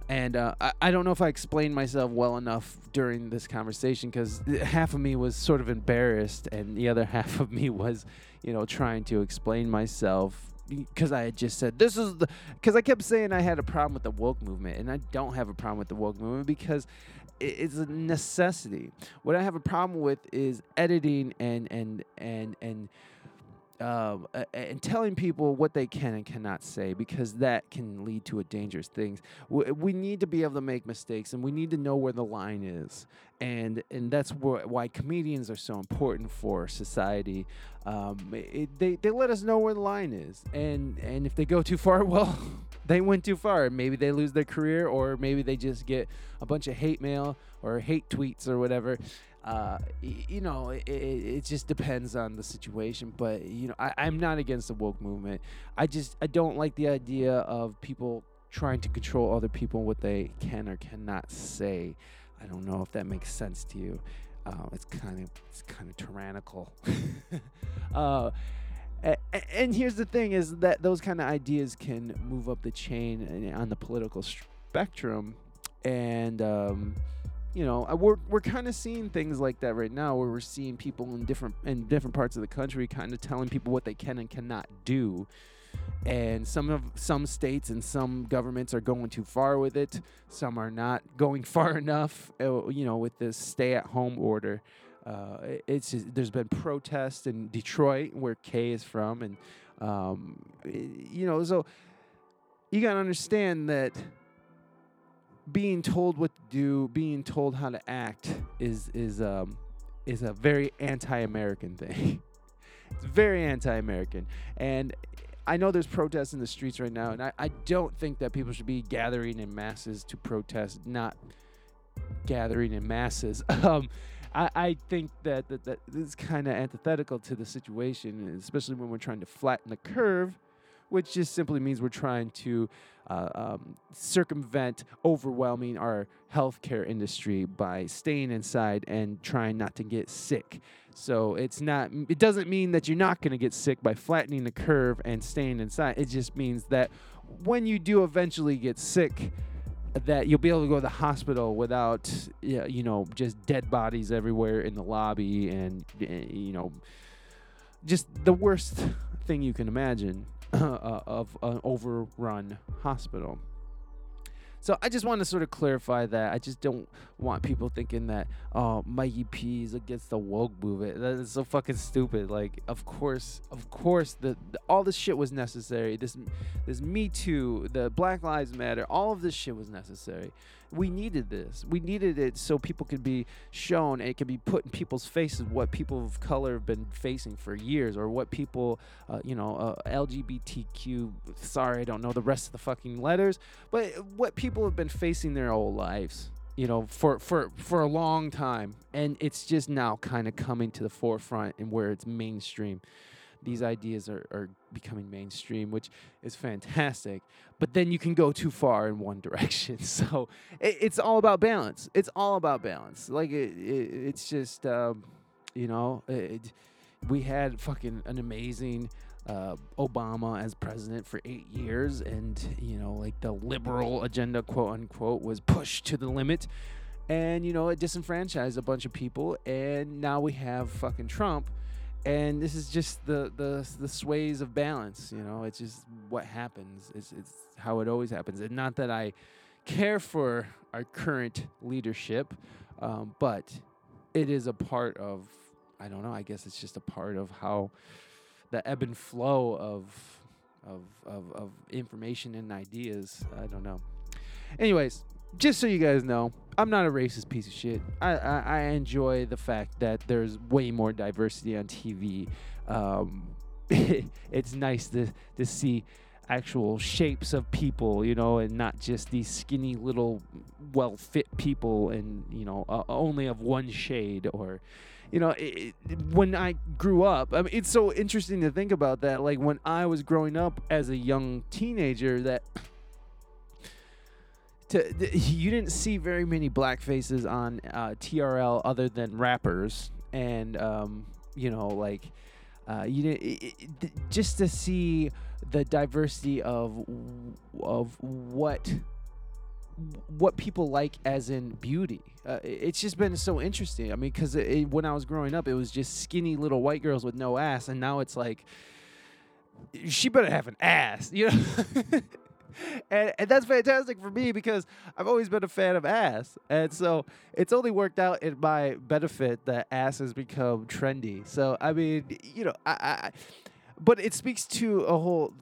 And uh, I, I don't know if I explained myself well enough during this conversation because half of me was sort of embarrassed, and the other half of me was, you know, trying to explain myself because I had just said this is the because I kept saying I had a problem with the woke movement, and I don't have a problem with the woke movement because it's a necessity. What I have a problem with is editing and and and and uh, and telling people what they can and cannot say because that can lead to a dangerous things. We, we need to be able to make mistakes and we need to know where the line is, and and that's why comedians are so important for society. Um, it, they they let us know where the line is, and and if they go too far, well, they went too far. Maybe they lose their career, or maybe they just get a bunch of hate mail or hate tweets or whatever uh, you know, it, it, just depends on the situation. But you know, I, I'm not against the woke movement. I just I don't like the idea of people trying to control other people what they can or cannot say. I don't know if that makes sense to you. Uh, it's kind of it's kind of tyrannical. uh, and here's the thing: is that those kind of ideas can move up the chain on the political spectrum, and um, you know we're we're kind of seeing things like that right now where we're seeing people in different in different parts of the country kind of telling people what they can and cannot do. And some of some states and some governments are going too far with it. Some are not going far enough uh, you know with this stay at home order. Uh, it's just, there's been protests in Detroit where Kay is from, and um, you know, so you gotta understand that being told what to do, being told how to act, is is um, is a very anti-American thing. it's very anti-American, and I know there's protests in the streets right now, and I, I don't think that people should be gathering in masses to protest, not gathering in masses. um, I, I think that, that, that this is kind of antithetical to the situation, especially when we're trying to flatten the curve, which just simply means we're trying to uh, um, circumvent overwhelming our healthcare industry by staying inside and trying not to get sick. So it's not. It doesn't mean that you're not going to get sick by flattening the curve and staying inside. It just means that when you do eventually get sick, that you'll be able to go to the hospital without, you know, just dead bodies everywhere in the lobby and, eh, you know, just the worst thing you can imagine Uh, of an overrun hospital. So I just want to sort of clarify that. I just don't want people thinking that oh Mikey P is against the woke movement. That is so fucking stupid. Like of course, of course, the, the all this shit was necessary. This this Me Too, the Black Lives Matter, all of this shit was necessary we needed this. We needed it so people could be shown and it could be put in people's faces what people of color have been facing for years or what people, uh, you know, uh, LGBTQ, sorry, I don't know the rest of the fucking letters, but what people have been facing their whole lives you know for for for a long time and it's just now kind of coming to the forefront and where it's mainstream these ideas are, are becoming mainstream, which is fantastic. But then you can go too far in one direction. So it, it's all about balance. It's all about balance. Like it, it it's just, um, you know, it, we had fucking an amazing uh, Obama as president for eight years, and you know, like the liberal agenda, quote unquote, was pushed to the limit. And you know, it disenfranchised a bunch of people, and now we have fucking Trump, and this is just the the the sways of balance you know? It's just what happens. It's it's how it always happens. And not that i care for our current leadership um, but it is a part of i don't know i guess it's just a part of how the ebb and flow of of of, of information and ideas i don't know. Anyways just so you guys know, I'm not a racist piece of shit. I, I, I enjoy the fact that there's way more diversity on TV. Um, it's nice to to see actual shapes of people, you know, and not just these skinny little well fit people and you know uh, only of one shade or you know it, it, when i grew up i mean it's so interesting to think about that like when i was growing up as a young teenager that to you didn't see very many black faces on uh, TRL other than rappers, and um, you know, like uh, you didn't it, it, just to see the diversity of of what what people like as in beauty. Uh, it's just been so interesting. I mean, because when I was growing up, it was just skinny little white girls with no ass, and now it's like she better have an ass, you know. and, and that's fantastic for me because I've always been a fan of ass. And so it's only worked out in my benefit that ass has become trendy. So, I mean, you know, I, I but it speaks to a whole,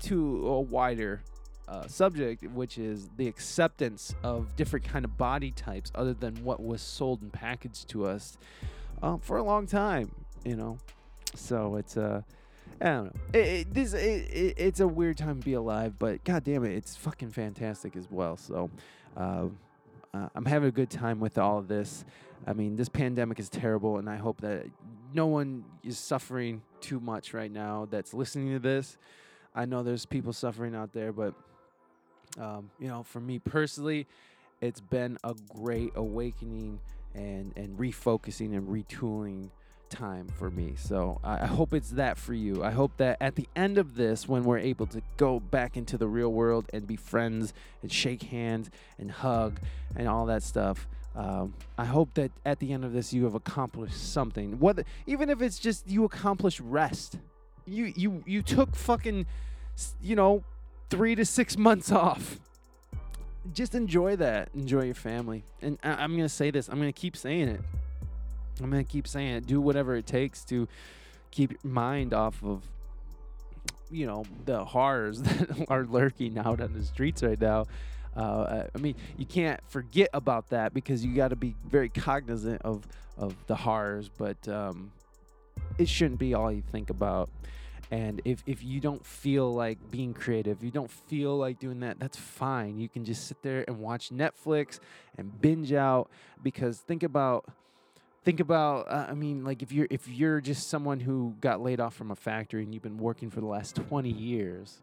to a wider uh, subject, which is the acceptance of different kind of body types other than what was sold and packaged to us um, for a long time, you know. So it's uh I don't know. It, it, this it, it's a weird time to be alive, but god damn it, it's fucking fantastic as well. So, uh, uh, I'm having a good time with all of this. I mean, this pandemic is terrible, and I hope that no one is suffering too much right now that's listening to this. I know there's people suffering out there, but um, you know, for me personally, it's been a great awakening and and refocusing and retooling time for me. So I hope it's that for you. I hope that at the end of this, when we're able to go back into the real world and be friends and shake hands and hug and all that stuff, um, I hope that at the end of this, you have accomplished something. Whether even if it's just you accomplished rest, you you you took fucking, you know, three to six months off. Just enjoy that. Enjoy your family. And I, I'm gonna say this. I'm gonna keep saying it I'm gonna keep saying it. Do whatever it takes to keep your mind off of you know the horrors that are lurking out on the streets right now. Uh, I mean, you can't forget about that because you got to be very cognizant of of the horrors, but um, it shouldn't be all you think about. And if, if you don't feel like being creative, you don't feel like doing that, that's fine. You can just sit there and watch Netflix and binge out because think about think about uh, i mean like if you're if you're just someone who got laid off from a factory and you've been working for the last 20 years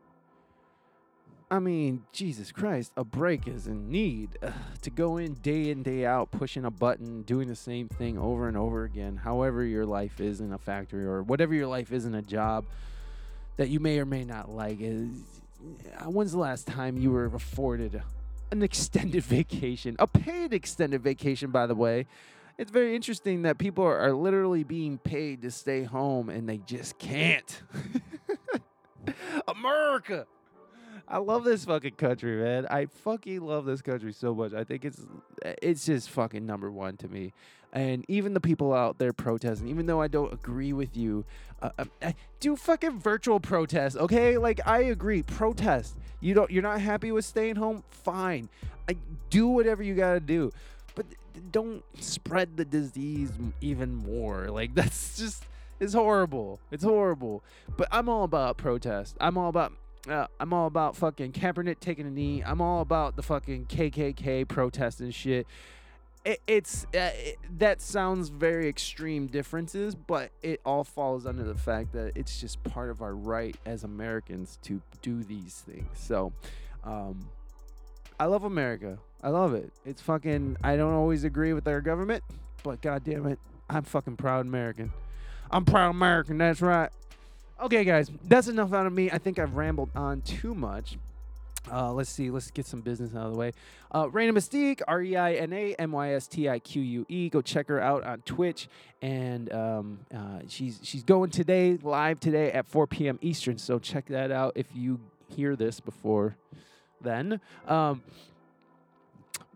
i mean jesus christ a break is in need. To go in day in day out pushing a button doing the same thing over and over again however your life is in a factory or whatever your life is in a job that you may or may not like is uh, when's the last time you were afforded an extended vacation? A paid extended vacation by the way it's very interesting that people are, are literally being paid to stay home and they just can't. America. I love this fucking country, man. I fucking love this country so much. I think it's it's just fucking number one to me. And even the people out there protesting, even though I don't agree with you, uh, uh, do fucking virtual protest, okay? Like I agree, protest. You don't, you're not happy with staying home, fine. I do whatever you gotta do don't spread the disease even more. Like that's just it's horrible. It's horrible. But I'm all about protest. I'm all about uh, I'm all about fucking Kaepernick taking a knee. I'm all about the fucking KKK protesting shit. It, it's uh, it, that sounds very extreme differences, but it all falls under the fact that it's just part of our right as Americans to do these things. So, um, I love America. I love it. It's fucking. I don't always agree with their government, but god damn it, I'm fucking proud American. I'm proud American. That's right. Okay, guys, that's enough out of me. I think I've rambled on too much. Uh, let's see. Let's get some business out of the way. Uh, Reina Mystique, R E I N A M Y S T I Q U E. Go check her out on Twitch, and um, uh, she's she's going today live today at 4 p.m. Eastern. So check that out if you hear this before then. Um,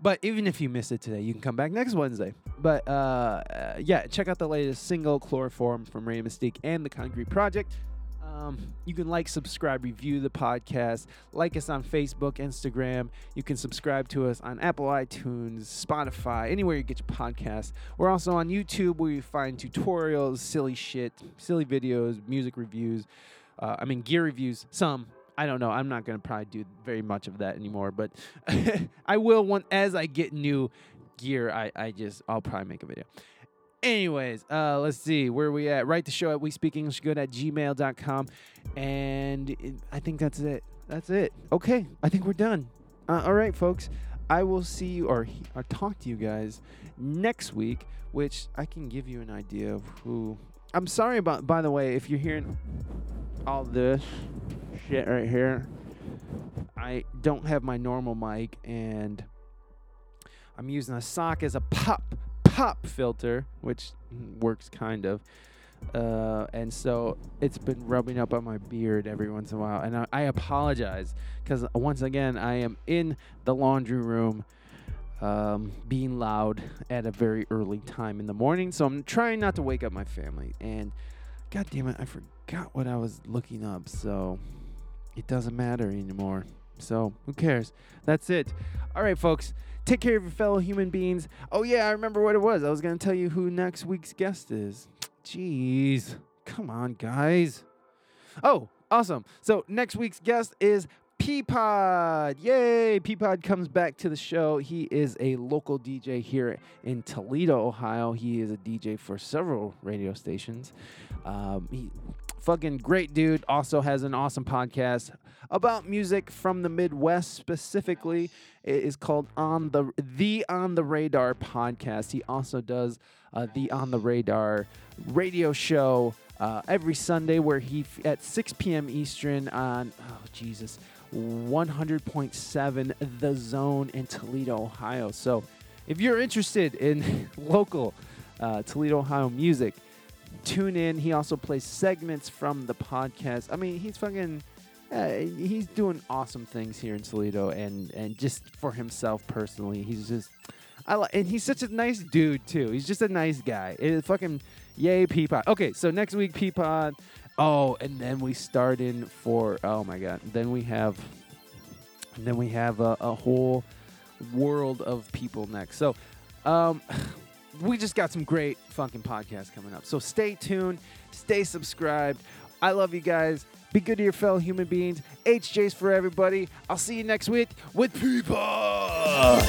but even if you miss it today, you can come back next Wednesday. But uh, uh, yeah, check out the latest single, Chloroform, from Reina Mystique and the Concrete Project. Um, you can like, subscribe, review the podcast. Like us on Facebook, Instagram. You can subscribe to us on Apple iTunes, Spotify, anywhere you get your podcast. We're also on YouTube where you find tutorials, silly shit, silly videos, music reviews. Uh, I mean, gear reviews, some, I don't know. I'm not gonna probably do very much of that anymore, but I will one as I get new gear. I I just I'll probably make a video. Anyways, uh, let's see where we at. Write the show at we speak English good at gmail.com. And it, I think that's it. That's it. Okay, I think we're done. Uh, all right, folks. I will see you or, or talk to you guys next week, which I can give you an idea of who. I'm sorry about, by the way, if you're hearing all this shit right here. I don't have my normal mic and I'm using a sock as a pop pop filter, which works kind of. Uh, and so it's been rubbing up on my beard every once in a while. And I, I apologize because once again, I am in the laundry room um, being loud at a very early time in the morning. So I'm trying not to wake up my family. And God damn it, I forgot what I was looking up. So it doesn't matter anymore. So who cares? That's it. All right, folks. Take care of your fellow human beings. Oh, yeah, I remember what it was. I was to tell you who next week's guest is. Jeez. Come on, guys. Oh, awesome. So next week's guest is Peapod. Yay! Peapod comes back to the show. He is a local DJ here in Toledo, Ohio. He is a DJ for several radio stations. Um, he fucking great dude. Also has an awesome podcast about music from the Midwest specifically. It is called On the The On the Radar podcast. He also does uh, the On the Radar radio show uh, every Sunday, where he at 6 p.m. Eastern on oh Jesus 100.7 The Zone in Toledo, Ohio. So if you're interested in local uh, Toledo, Ohio music tune in. He also plays segments from the podcast. I mean, he's fucking. Uh, he's doing awesome things here in Toledo, and and just for himself personally, he's just I li- and he's such a nice dude too. He's just a nice guy. It is fucking yay Peapod. Okay, so next week Peapod. Oh, and then we start in for oh my god. Then we have then we have a, a whole world of people next. So um we just got some great fucking podcasts coming up. So stay tuned, stay subscribed. I love you guys. Be good to your fellow human beings. HJ's for everybody. I'll see you next week with Peapod.